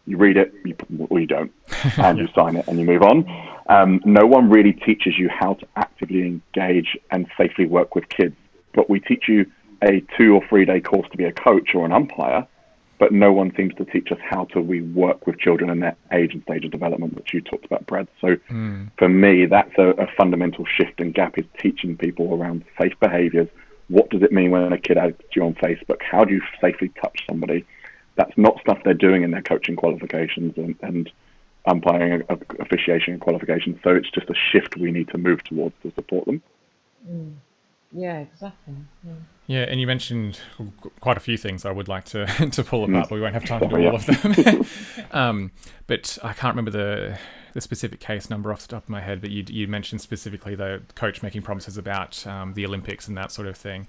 You read it, you, or you don't, and you sign it and you move on. Um, no one really teaches you how to actively engage and safely work with kids. But we teach you a two or three day course to be a coach or an umpire, but no one seems to teach us how to we work with children in their age and stage of development, which you talked about, Brad. So mm. for me, that's a, a fundamental shift and gap is teaching people around safe behaviours what does it mean when a kid adds you on Facebook? How do you safely touch somebody? That's not stuff they're doing in their coaching qualifications and, and umpiring, officiation qualifications. So it's just a shift we need to move towards to support them. Mm. Yeah, exactly. Yeah. yeah. and you mentioned quite a few things I would like to to pull apart, mm. but we won't have time to do all of them. um, but I can't remember the the specific case number off the top of my head, but you you mentioned specifically the coach making promises about um, the Olympics and that sort of thing,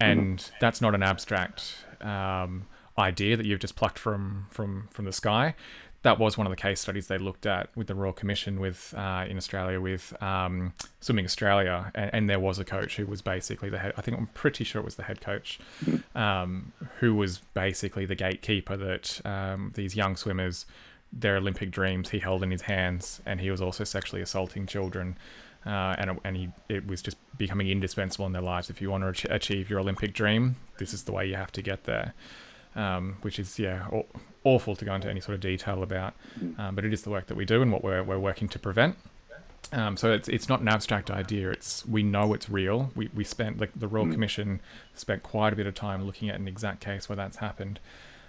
and mm-hmm. that's not an abstract um, idea that you've just plucked from from from the sky. That was one of the case studies they looked at with the Royal Commission with uh, in Australia with um, Swimming Australia, and, and, there was a coach who was basically the head. I think I'm pretty sure it was the head coach, mm-hmm. um, who was basically the gatekeeper that um, these young swimmers their Olympic dreams he held in his hands, and he was also sexually assaulting children. Uh, and and he, it was just becoming indispensable in their lives. If you want to achieve your Olympic dream, this is the way you have to get there. Um, which is yeah aw- awful to go into any sort of detail about, um, but it is the work that we do and what we're we're working to prevent. Um, so it's it's not an abstract idea. It's we know it's real. We we spent like the Royal Mm. Commission spent quite a bit of time looking at an exact case where that's happened,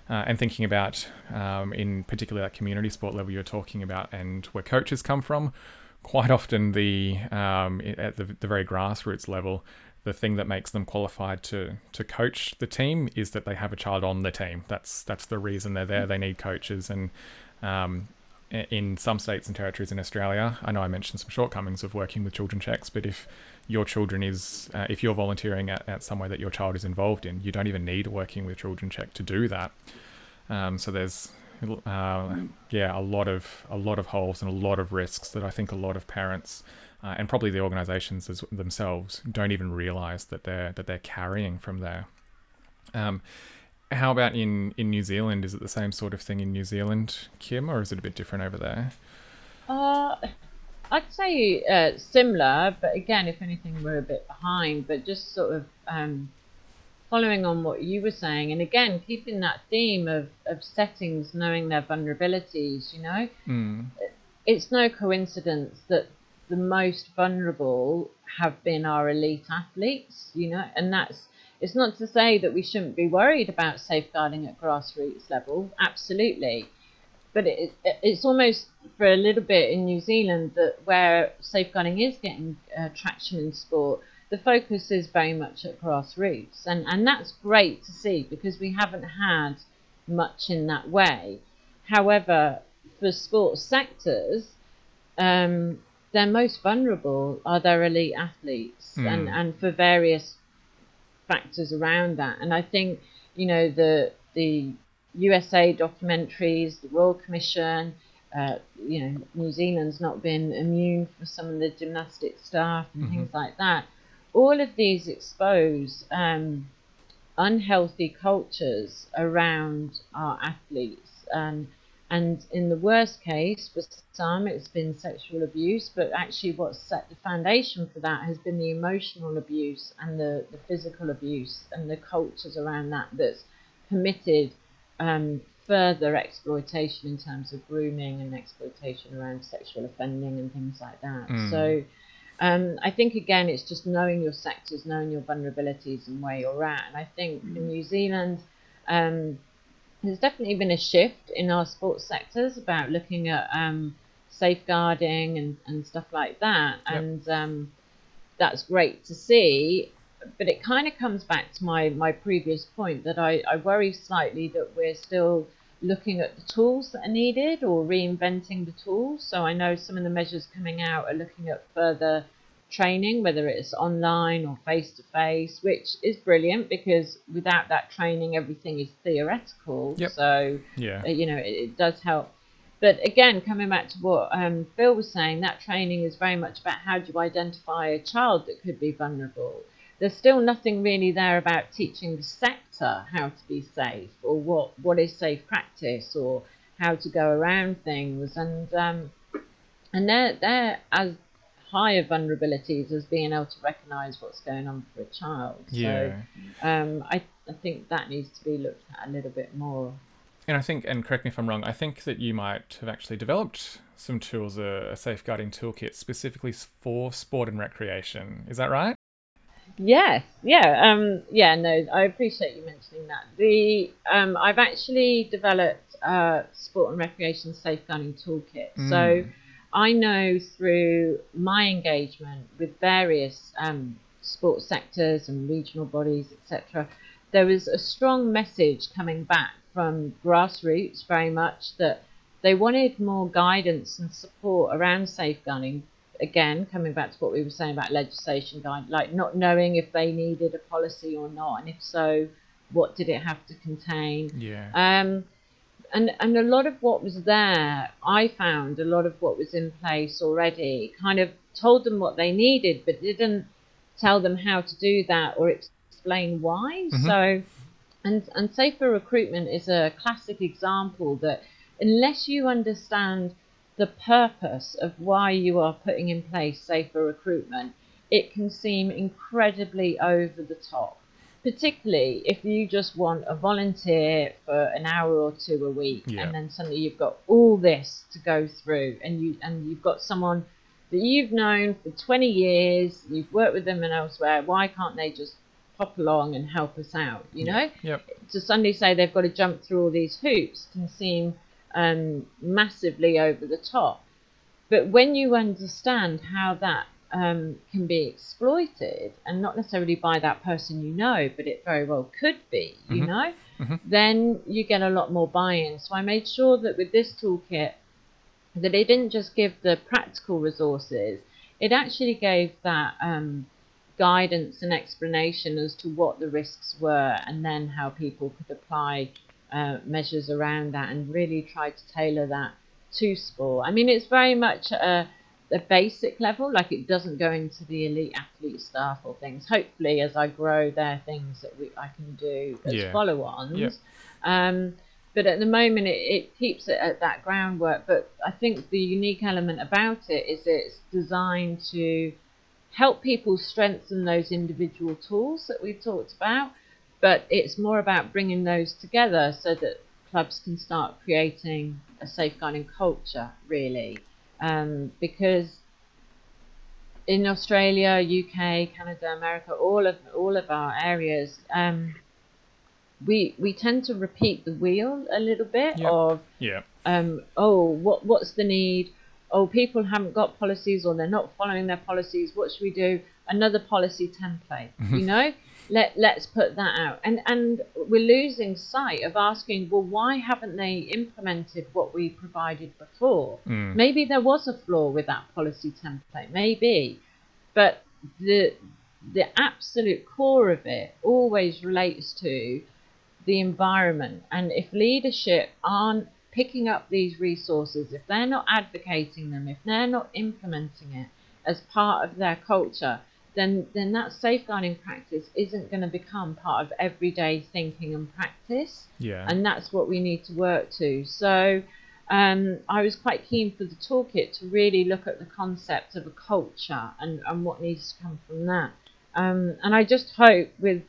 uh, and thinking about um, in particular that community sport level you're talking about and where coaches come from. Quite often, the um, at the, the very grassroots level, the thing that makes them qualified to to coach the team is that they have a child on the team. That's that's the reason they're there. They need coaches, and um, in some states and territories in Australia, I know I mentioned some shortcomings of working with children checks, but if your children is uh, if you're volunteering at, at somewhere that your child is involved in, you don't even need working with children check to do that. Um, so there's uh, yeah a lot of a lot of holes and a lot of risks that I think a lot of parents uh, and probably the organisations themselves don't even realise that they're that they're carrying from there. Um, how about in in New Zealand? Is it the same sort of thing in New Zealand, Kim, or is it a bit different over there? Uh, I'd say uh, similar, but again, if anything, we're a bit behind. But just sort of um, following on what you were saying, and again, keeping that theme of, of settings, knowing their vulnerabilities, you know, Mm. it's no coincidence that the most vulnerable have been our elite athletes, you know, and that's it's not to say that we shouldn't be worried about safeguarding at grassroots level, absolutely. But it, it, it's almost for a little bit in New Zealand that where safeguarding is getting uh, traction in sport, the focus is very much at grassroots, and and that's great to see because we haven't had much in that way. However, for sports sectors, um, their most vulnerable are their elite athletes, Hmm. and and for various factors around that. And I think you know the the USA documentaries, the Royal Commission. Uh, you know, New Zealand's not been immune for some of the gymnastic staff and things like that. All of these expose um, unhealthy cultures around our athletes. Um, and in the worst case, for some, it's been sexual abuse, but actually, what's set the foundation for that has been the emotional abuse and the, the physical abuse and the cultures around that that's permitted um, further exploitation in terms of grooming and exploitation around sexual offending and things like that. Mm. So, um, I think again, it's just knowing your sectors, knowing your vulnerabilities and where you're at. And I think in New Zealand, um, there's definitely been a shift in our sports sectors about looking at um, safeguarding and, and stuff like that. Yep. And um, that's great to see. But it kind of comes back to my, my previous point that I, I worry slightly that we're still looking at the tools that are needed or reinventing the tools. So I know some of the measures coming out are looking at further training, whether it's online or face to face, which is brilliant because without that training, everything is theoretical. Yep. So, Yeah. uh, you know, it, it does help. But again, coming back to what um, Phil was saying, that training is very much about how do you identify a child that could be vulnerable. There's still nothing really there about teaching the sector how to be safe or what, what is safe practice or how to go around things. And um, and they're, they're as higher vulnerabilities as being able to recognise what's going on for a child. Yeah. So um, I, I think that needs to be looked at a little bit more. And I think, and correct me if I'm wrong, I think that you might have actually developed some tools, a, a safeguarding toolkit specifically for sport and recreation. Is that right? Yes, yeah, um, yeah. No, I appreciate you mentioning that. The um, I've actually developed a sport and recreation safeguarding toolkit. So Mm. I know through my engagement with various um, sports sectors and regional bodies, etc., there was a strong message coming back from grassroots very much that they wanted more guidance and support around safeguarding. Again, coming back to what we were saying about legislation guide, like not knowing if they needed a policy or not, and if so, what did it have to contain? Yeah. Um, and and a lot of what was there, I found a lot of what was in place already kind of told them what they needed, but didn't tell them how to do that or explain why. Mhm. So, and and safer recruitment is a classic example that unless you understand the purpose of why you are putting in place safer recruitment, it can seem incredibly over the top. Particularly if you just want a volunteer for an hour or two a week, Yeah. and then suddenly you've got all this to go through, and you and you've got someone that you've known for 20 years, you've worked with them and elsewhere. Why can't they just pop along and help us out? You know, Yep. to suddenly say they've got to jump through all these hoops can seem um, massively over the top. But when you understand how that um, can be exploited, and not necessarily by that person you know, but it very well could be, you Mhm. know, Mhm. then you get a lot more buy in. So I made sure that with this toolkit, that it didn't just give the practical resources, it actually gave that um, guidance and explanation as to what the risks were and then how people could apply uh, measures around that and really try to tailor that to sport. I mean, it's very much a, a basic level, like it doesn't go into the elite athlete stuff or things. Hopefully, as I grow, there are things that we, I can do as Yeah. follow ons. Yeah. Um, but at the moment, it, it keeps it at that groundwork. But I think the unique element about it is it's designed to help people strengthen those individual tools that we've talked about. But it's more about bringing those together so that clubs can start creating a safeguarding culture, really. Um, because in Australia, UK, Canada, America, all of all of our areas, um, we we tend to repeat the wheel a little bit Yep. of Yeah. um, oh, what what's the need? Oh, people haven't got policies or they're not following their policies. What should we do? Another policy template. You know, let let's put that out. And and we're losing sight of asking, well, why haven't they implemented what we provided before? Mm. Maybe there was a flaw with that policy template. Maybe, but the the absolute core of it always relates to the environment. And if leadership aren't picking up these resources, if they're not advocating them, if they're not implementing it as part of their culture, then then that safeguarding practice isn't going to become part of everyday thinking and practice Yeah. and that's what we need to work to. So um, I was quite keen for the toolkit to really look at the concept of a culture and, and what needs to come from that. Um, and I just hope with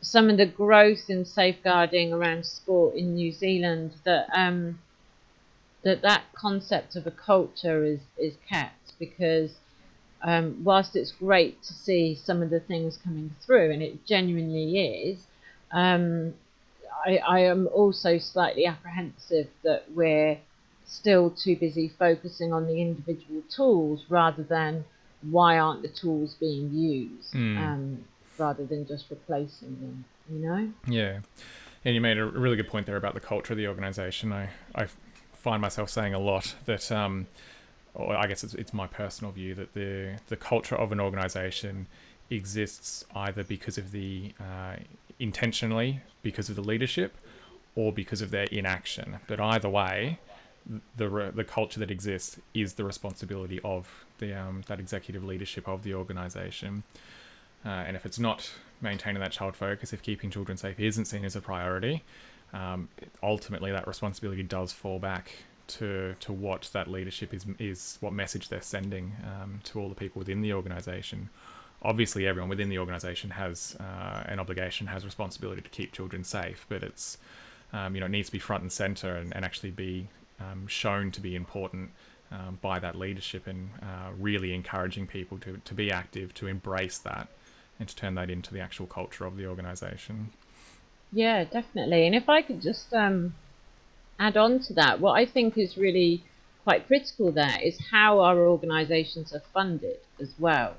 some of the growth in safeguarding around sport in New Zealand that um, that that concept of a culture is, is kept because um, whilst it's great to see some of the things coming through, and it genuinely is, um, I, I am also slightly apprehensive that we're still too busy focusing on the individual tools rather than why aren't the tools being used, Mm. um, rather than just replacing them. You know? Yeah, and you made a really good point there about the culture of the organisation. I, I find myself saying a lot that, um, or I guess it's, it's my personal view that the the culture of an organisation exists either because of the uh, intentionally because of the leadership, or because of their inaction. But either way, the the culture that exists is the responsibility of the um, that executive leadership of the organisation. Uh, and if it's not maintaining that child focus, if keeping children safe isn't seen as a priority, um, ultimately that responsibility does fall back to to what that leadership is is what message they're sending um, to all the people within the organisation. Obviously, everyone within the organisation has uh, an obligation, has responsibility to keep children safe, but it's um, you know it needs to be front and centre and, and actually be um, shown to be important um, by that leadership and uh, really encouraging people to, to be active, to embrace that, and to turn that into the actual culture of the organisation. Yeah, definitely. And if I could just um, add on to that, what I think is really quite critical there is how our organisations are funded as well.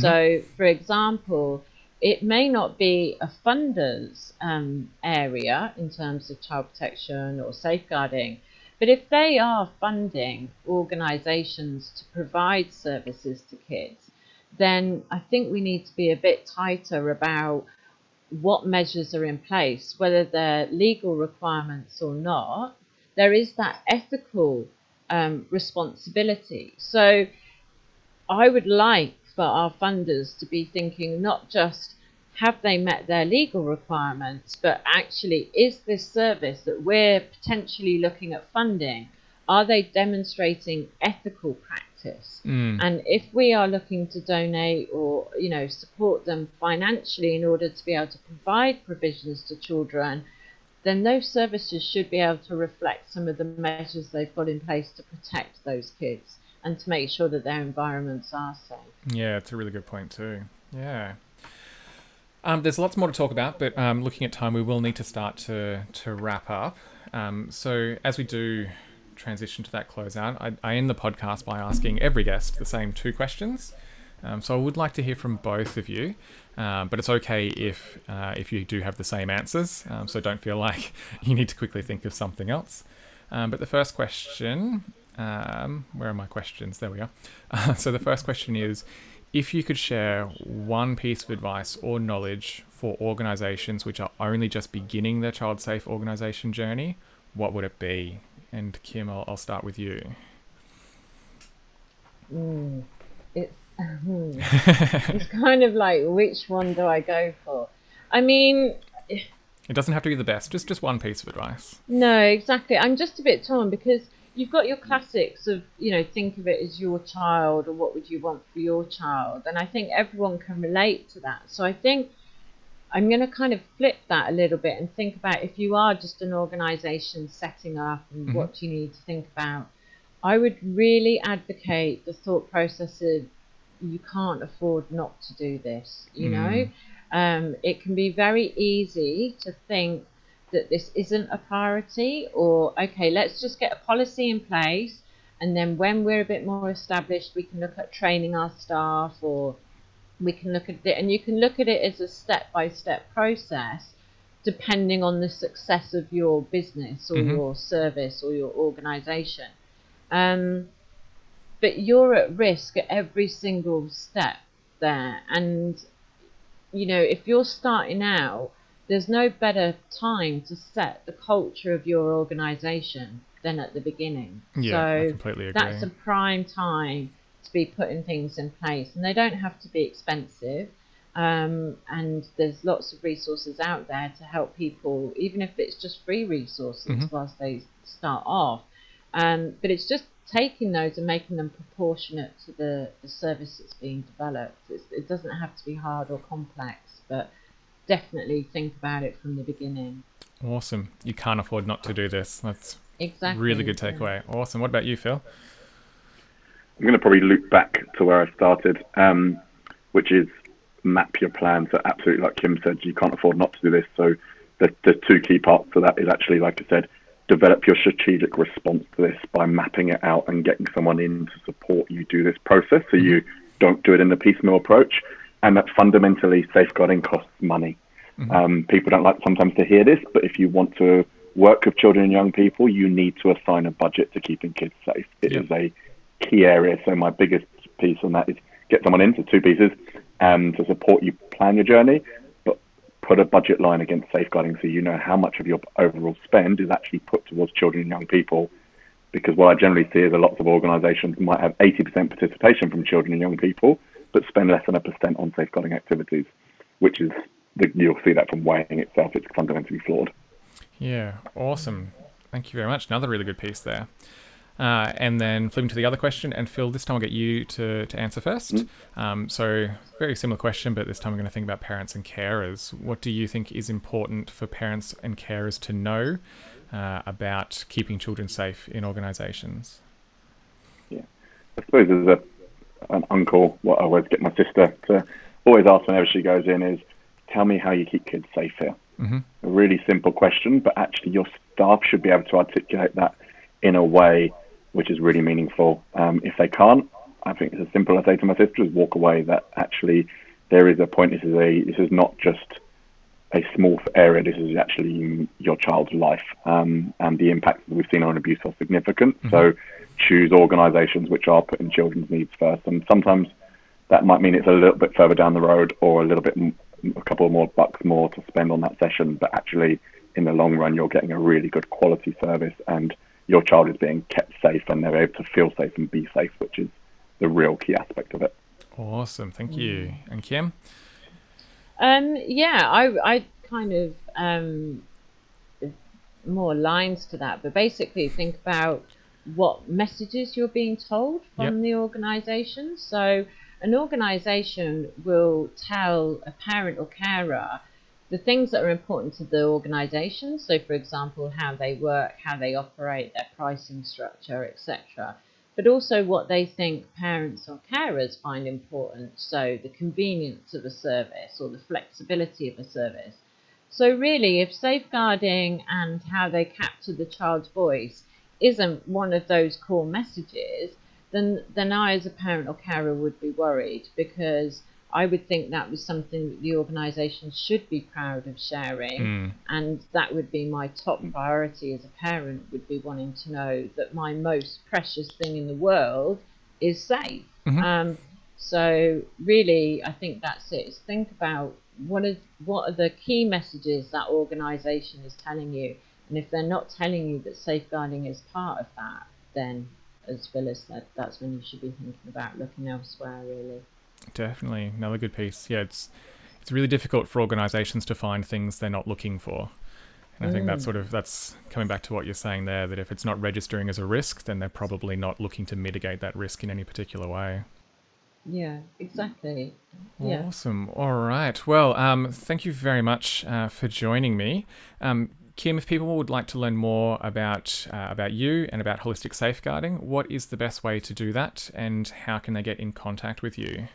So, for example, it may not be a funder's um, area in terms of child protection or safeguarding, but if they are funding organisations to provide services to kids, then I think we need to be a bit tighter about what measures are in place, whether they're legal requirements or not. There is that ethical um, responsibility. So I would like for our funders to be thinking not just have they met their legal requirements? But actually, is this service that we're potentially looking at funding, are they demonstrating ethical practice? Mm. And if we are looking to donate or you know support them financially in order to be able to provide provisions to children, then those services should be able to reflect some of the measures they've got in place to protect those kids and to make sure that their environments are safe. Yeah, it's a really good point too. Yeah. Um, there's lots more to talk about, but um, looking at time, we will need to start to to wrap up. Um, so as we do transition to that closeout, I, I end the podcast by asking every guest the same two questions. Um, so I would like to hear from both of you, um, but it's okay if uh, if you do have the same answers. Um, so don't feel like you need to quickly think of something else. Um, but the first question, um, where are my questions? There we are. Uh, so the first question is, if you could share one piece of advice or knowledge for organisations which are only just beginning their child safe organisation journey, what would it be? And Kim, I'll, I'll start with you. Mm, it's it's kind of like which one do I go for? I mean, It doesn't have to be the best, just just one piece of advice. no, exactly. I'm just a bit torn because you've got your classics of you know think of it as your child or what would you want for your child, and I think everyone can relate to that. So I think I'm going to kind of flip that a little bit and think about if you are just an organisation setting up and Mhm. what you need to think about. I would really advocate the thought process of you can't afford not to do this. You know, um, it can be very easy to think that this isn't a priority, or okay, let's just get a policy in place, and then when we're a bit more established, we can look at training our staff, or we can look at it, and you can look at it as a step by step process. Depending on the success of your business or Mhm. your service or your organization. Um, but you're at risk at every single step there. And, you know, if you're starting out, there's no better time to set the culture of your organization than at the beginning. Yeah, I completely agree. that's a prime time to be putting things in place. And they don't have to be expensive. Um, and there's lots of resources out there to help people, even if it's just free resources Mhm. whilst they start off. Um, but it's just taking those and making them proportionate to the, the service that's being developed. It's, it doesn't have to be hard or complex, but definitely think about it from the beginning. Awesome. You can't afford not to do this. That's Exactly. really good yeah. takeaway. Awesome. What about you, Phil? I'm going to probably loop back to where I started, um, which is map your plan. So absolutely, like Kim said, you can't afford not to do this. So the, the two key parts to that is actually, like I said, develop your strategic response to this by mapping it out and getting someone in to support you do this process so you don't do it in the piecemeal approach. And that fundamentally safeguarding costs money. Um, people don't like sometimes to hear this, but if you want to work with children and young people, you need to assign a budget to keeping kids safe. It is a key area. So my biggest piece on that is get someone in, so two pieces, um, to support you plan your journey, put a budget line against safeguarding so you know how much of your overall spend is actually put towards children and young people. Because what I generally see is a lot of organisations might have 80% participation from children and young people, but spend less than a percent on safeguarding activities, which is the, you'll see that from weighing itself. It's fundamentally flawed. Yeah, awesome. Thank you very much. Another really good piece there. Uh, and then flipping to the other question, and Phil, this time I'll get you to, to answer 1st Um, so, very similar question, but this time we're going to think about parents and carers. What do you think is important for parents and carers to know uh, about keeping children safe in organisations? Yeah, I suppose as a an uncle, what I always get my sister to always ask whenever she goes in is, "Tell me how you keep kids safe here." Mhm. A really simple question, but actually your staff should be able to articulate that in a way which is really meaningful. Um, if they can't, I think it's as simple as I say to my sister is walk away. That actually there is a point. This is a this is not just a small area. This is actually your child's life, um, and the impacts that we've seen on abuse are significant. So choose organisations which are putting children's needs first, and sometimes that might mean it's a little bit further down the road or a little bit a couple more bucks more to spend on that session, but actually in the long run you're getting a really good quality service and your child is being kept safe and they're able to feel safe and be safe, which is the real key aspect of it. Awesome. Thank you. And Kim? Um, yeah, I, I kind of um, more lines to that, but basically think about what messages you're being told from Yep. the organisation. So, an organisation will tell a parent or carer the things that are important to the organisation. So, for example, how they work, how they operate, their pricing structure, etc. But also what they think parents or carers find important. So, the convenience of a service or the flexibility of a service. So, really, if safeguarding and how they capture the child's voice isn't one of those core messages, then, then I, as a parent or carer, would be worried because I would think that was something that the organisation should be proud of sharing, Mm. and that would be my top priority as a parent. Would be wanting to know that my most precious thing in the world is safe. Mhm. Um, so really, I think that's it. Is think about what are what are the key messages that organisation is telling you, and if they're not telling you that safeguarding is part of that, then as Phyllis said, that's when you should be thinking about looking elsewhere. Really. Definitely, another good piece. Yeah, it's it's really difficult for organisations to find things they're not looking for, and I think that's Mm. sort of that's coming back to what you're saying there. That if it's not registering as a risk, then they're probably not looking to mitigate that risk in any particular way. Yeah, exactly. Yeah. Awesome. All right. Well, um, thank you very much uh, for joining me. Um, Kim, if people would like to learn more about uh, about you and about holistic safeguarding, what is the best way to do that, and how can they get in contact with you?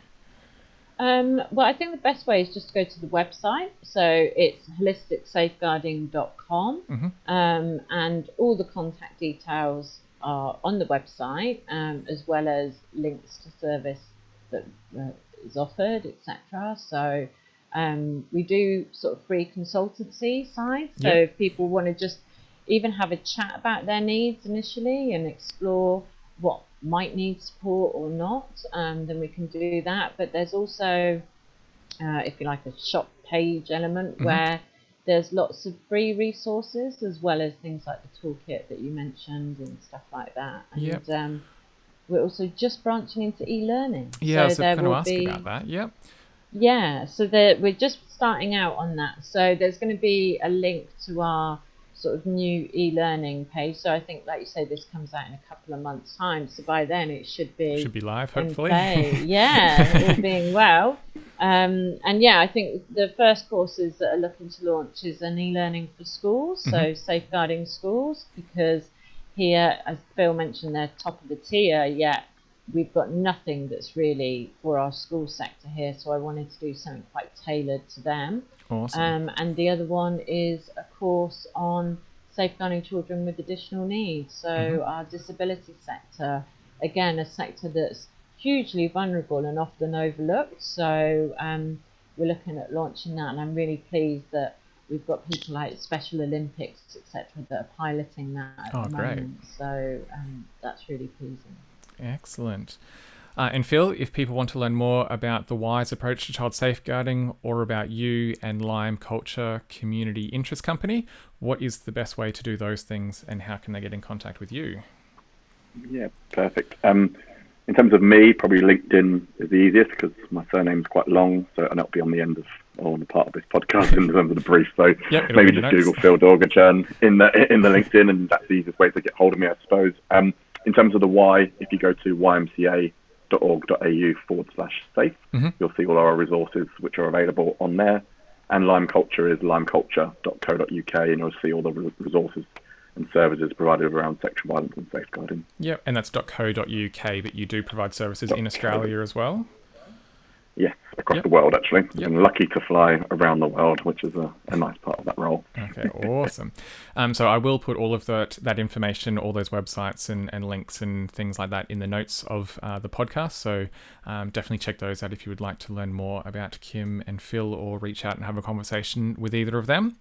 Um, well, I think the best way is just to go to the website. So it's holisticsafeguarding.com, Mhm. um, and all the contact details are on the website, um, as well as links to service that uh, is offered, etc. So um, we do sort of free consultancy side. So Yeah. if people want to just even have a chat about their needs initially and explore what might need support or not, um, then we can do that. But there's also, uh, if you like, a shop page element Mhm. where there's lots of free resources as well as things like the toolkit that you mentioned and stuff like that. And Yep. um, we're also just branching into e-learning. Yeah, was so there going to will ask be, about that. Yep. yeah, so there, we're just starting out on that. So there's going to be a link to our sort of new e-learning page. So I think, like you say, this comes out in a couple of months' time. So by then it should be Should be live, hopefully. Yeah, all being well. Um, and yeah, I think the first courses that are looking to launch is an e-learning for schools, so Mhm. safeguarding schools, because here, as Phil mentioned, they're top of the tier, yet we've got nothing that's really for our school sector here. So I wanted to do something quite tailored to them. awesome. Um, and the other one is a course on safeguarding children with additional needs. So, Mhm. our disability sector, again, a sector that's hugely vulnerable and often overlooked. So, um, we're looking at launching that, and I'm really pleased that we've got people like Special Olympics, etc., that are piloting that at Oh, the great. moment. So, um, that's really pleasing. Excellent. Uh, and Phil, if people want to learn more about the WISE approach to child safeguarding or about you and LimeCulture Community Interest Company, what is the best way to do those things and how can they get in contact with you? Yeah, perfect. Um, in terms of me, probably LinkedIn is the easiest because my surname's quite long, so and that'll be on the end of or on the part of this podcast in terms of the brief. So Yep, maybe be in the just. Google Phil Doorgachurn in the in the LinkedIn, and that's the easiest way to get hold of me, I suppose. Um, in terms of the Y, if you go to ymca.org.au forward slash safe, Mhm. you'll see all our resources which are available on there. And LimeCulture is limeculture.co.uk, and you'll see all the re- resources and services provided around sexual violence and safeguarding. Yep, and that's .co.uk, but you do provide services in Australia as well. Yes, across Yep. the world actually. Yep. I'm lucky to fly around the world, which is a, a nice part of that role. Okay, awesome. Um, so I will put all of that that information, all those websites and, and links and things like that in the notes of uh, the podcast. So um, definitely check those out if you would like to learn more about Kim and Phil or reach out and have a conversation with either of them.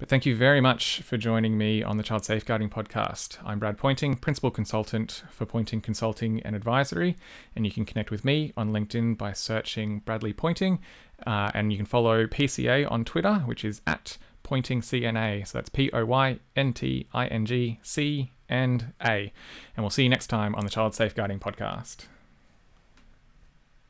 But thank you very much for joining me on the Child Safeguarding Podcast. I'm Brad Poynting, Principal Consultant for Poynting Consulting and Advisory, and you can connect with me on LinkedIn by searching Bradley Poynting, uh, and you can follow PCA on Twitter, which is at Poynting CNA. So that's P O Y N T I N G C and A. And we'll see you next time on the Child Safeguarding Podcast.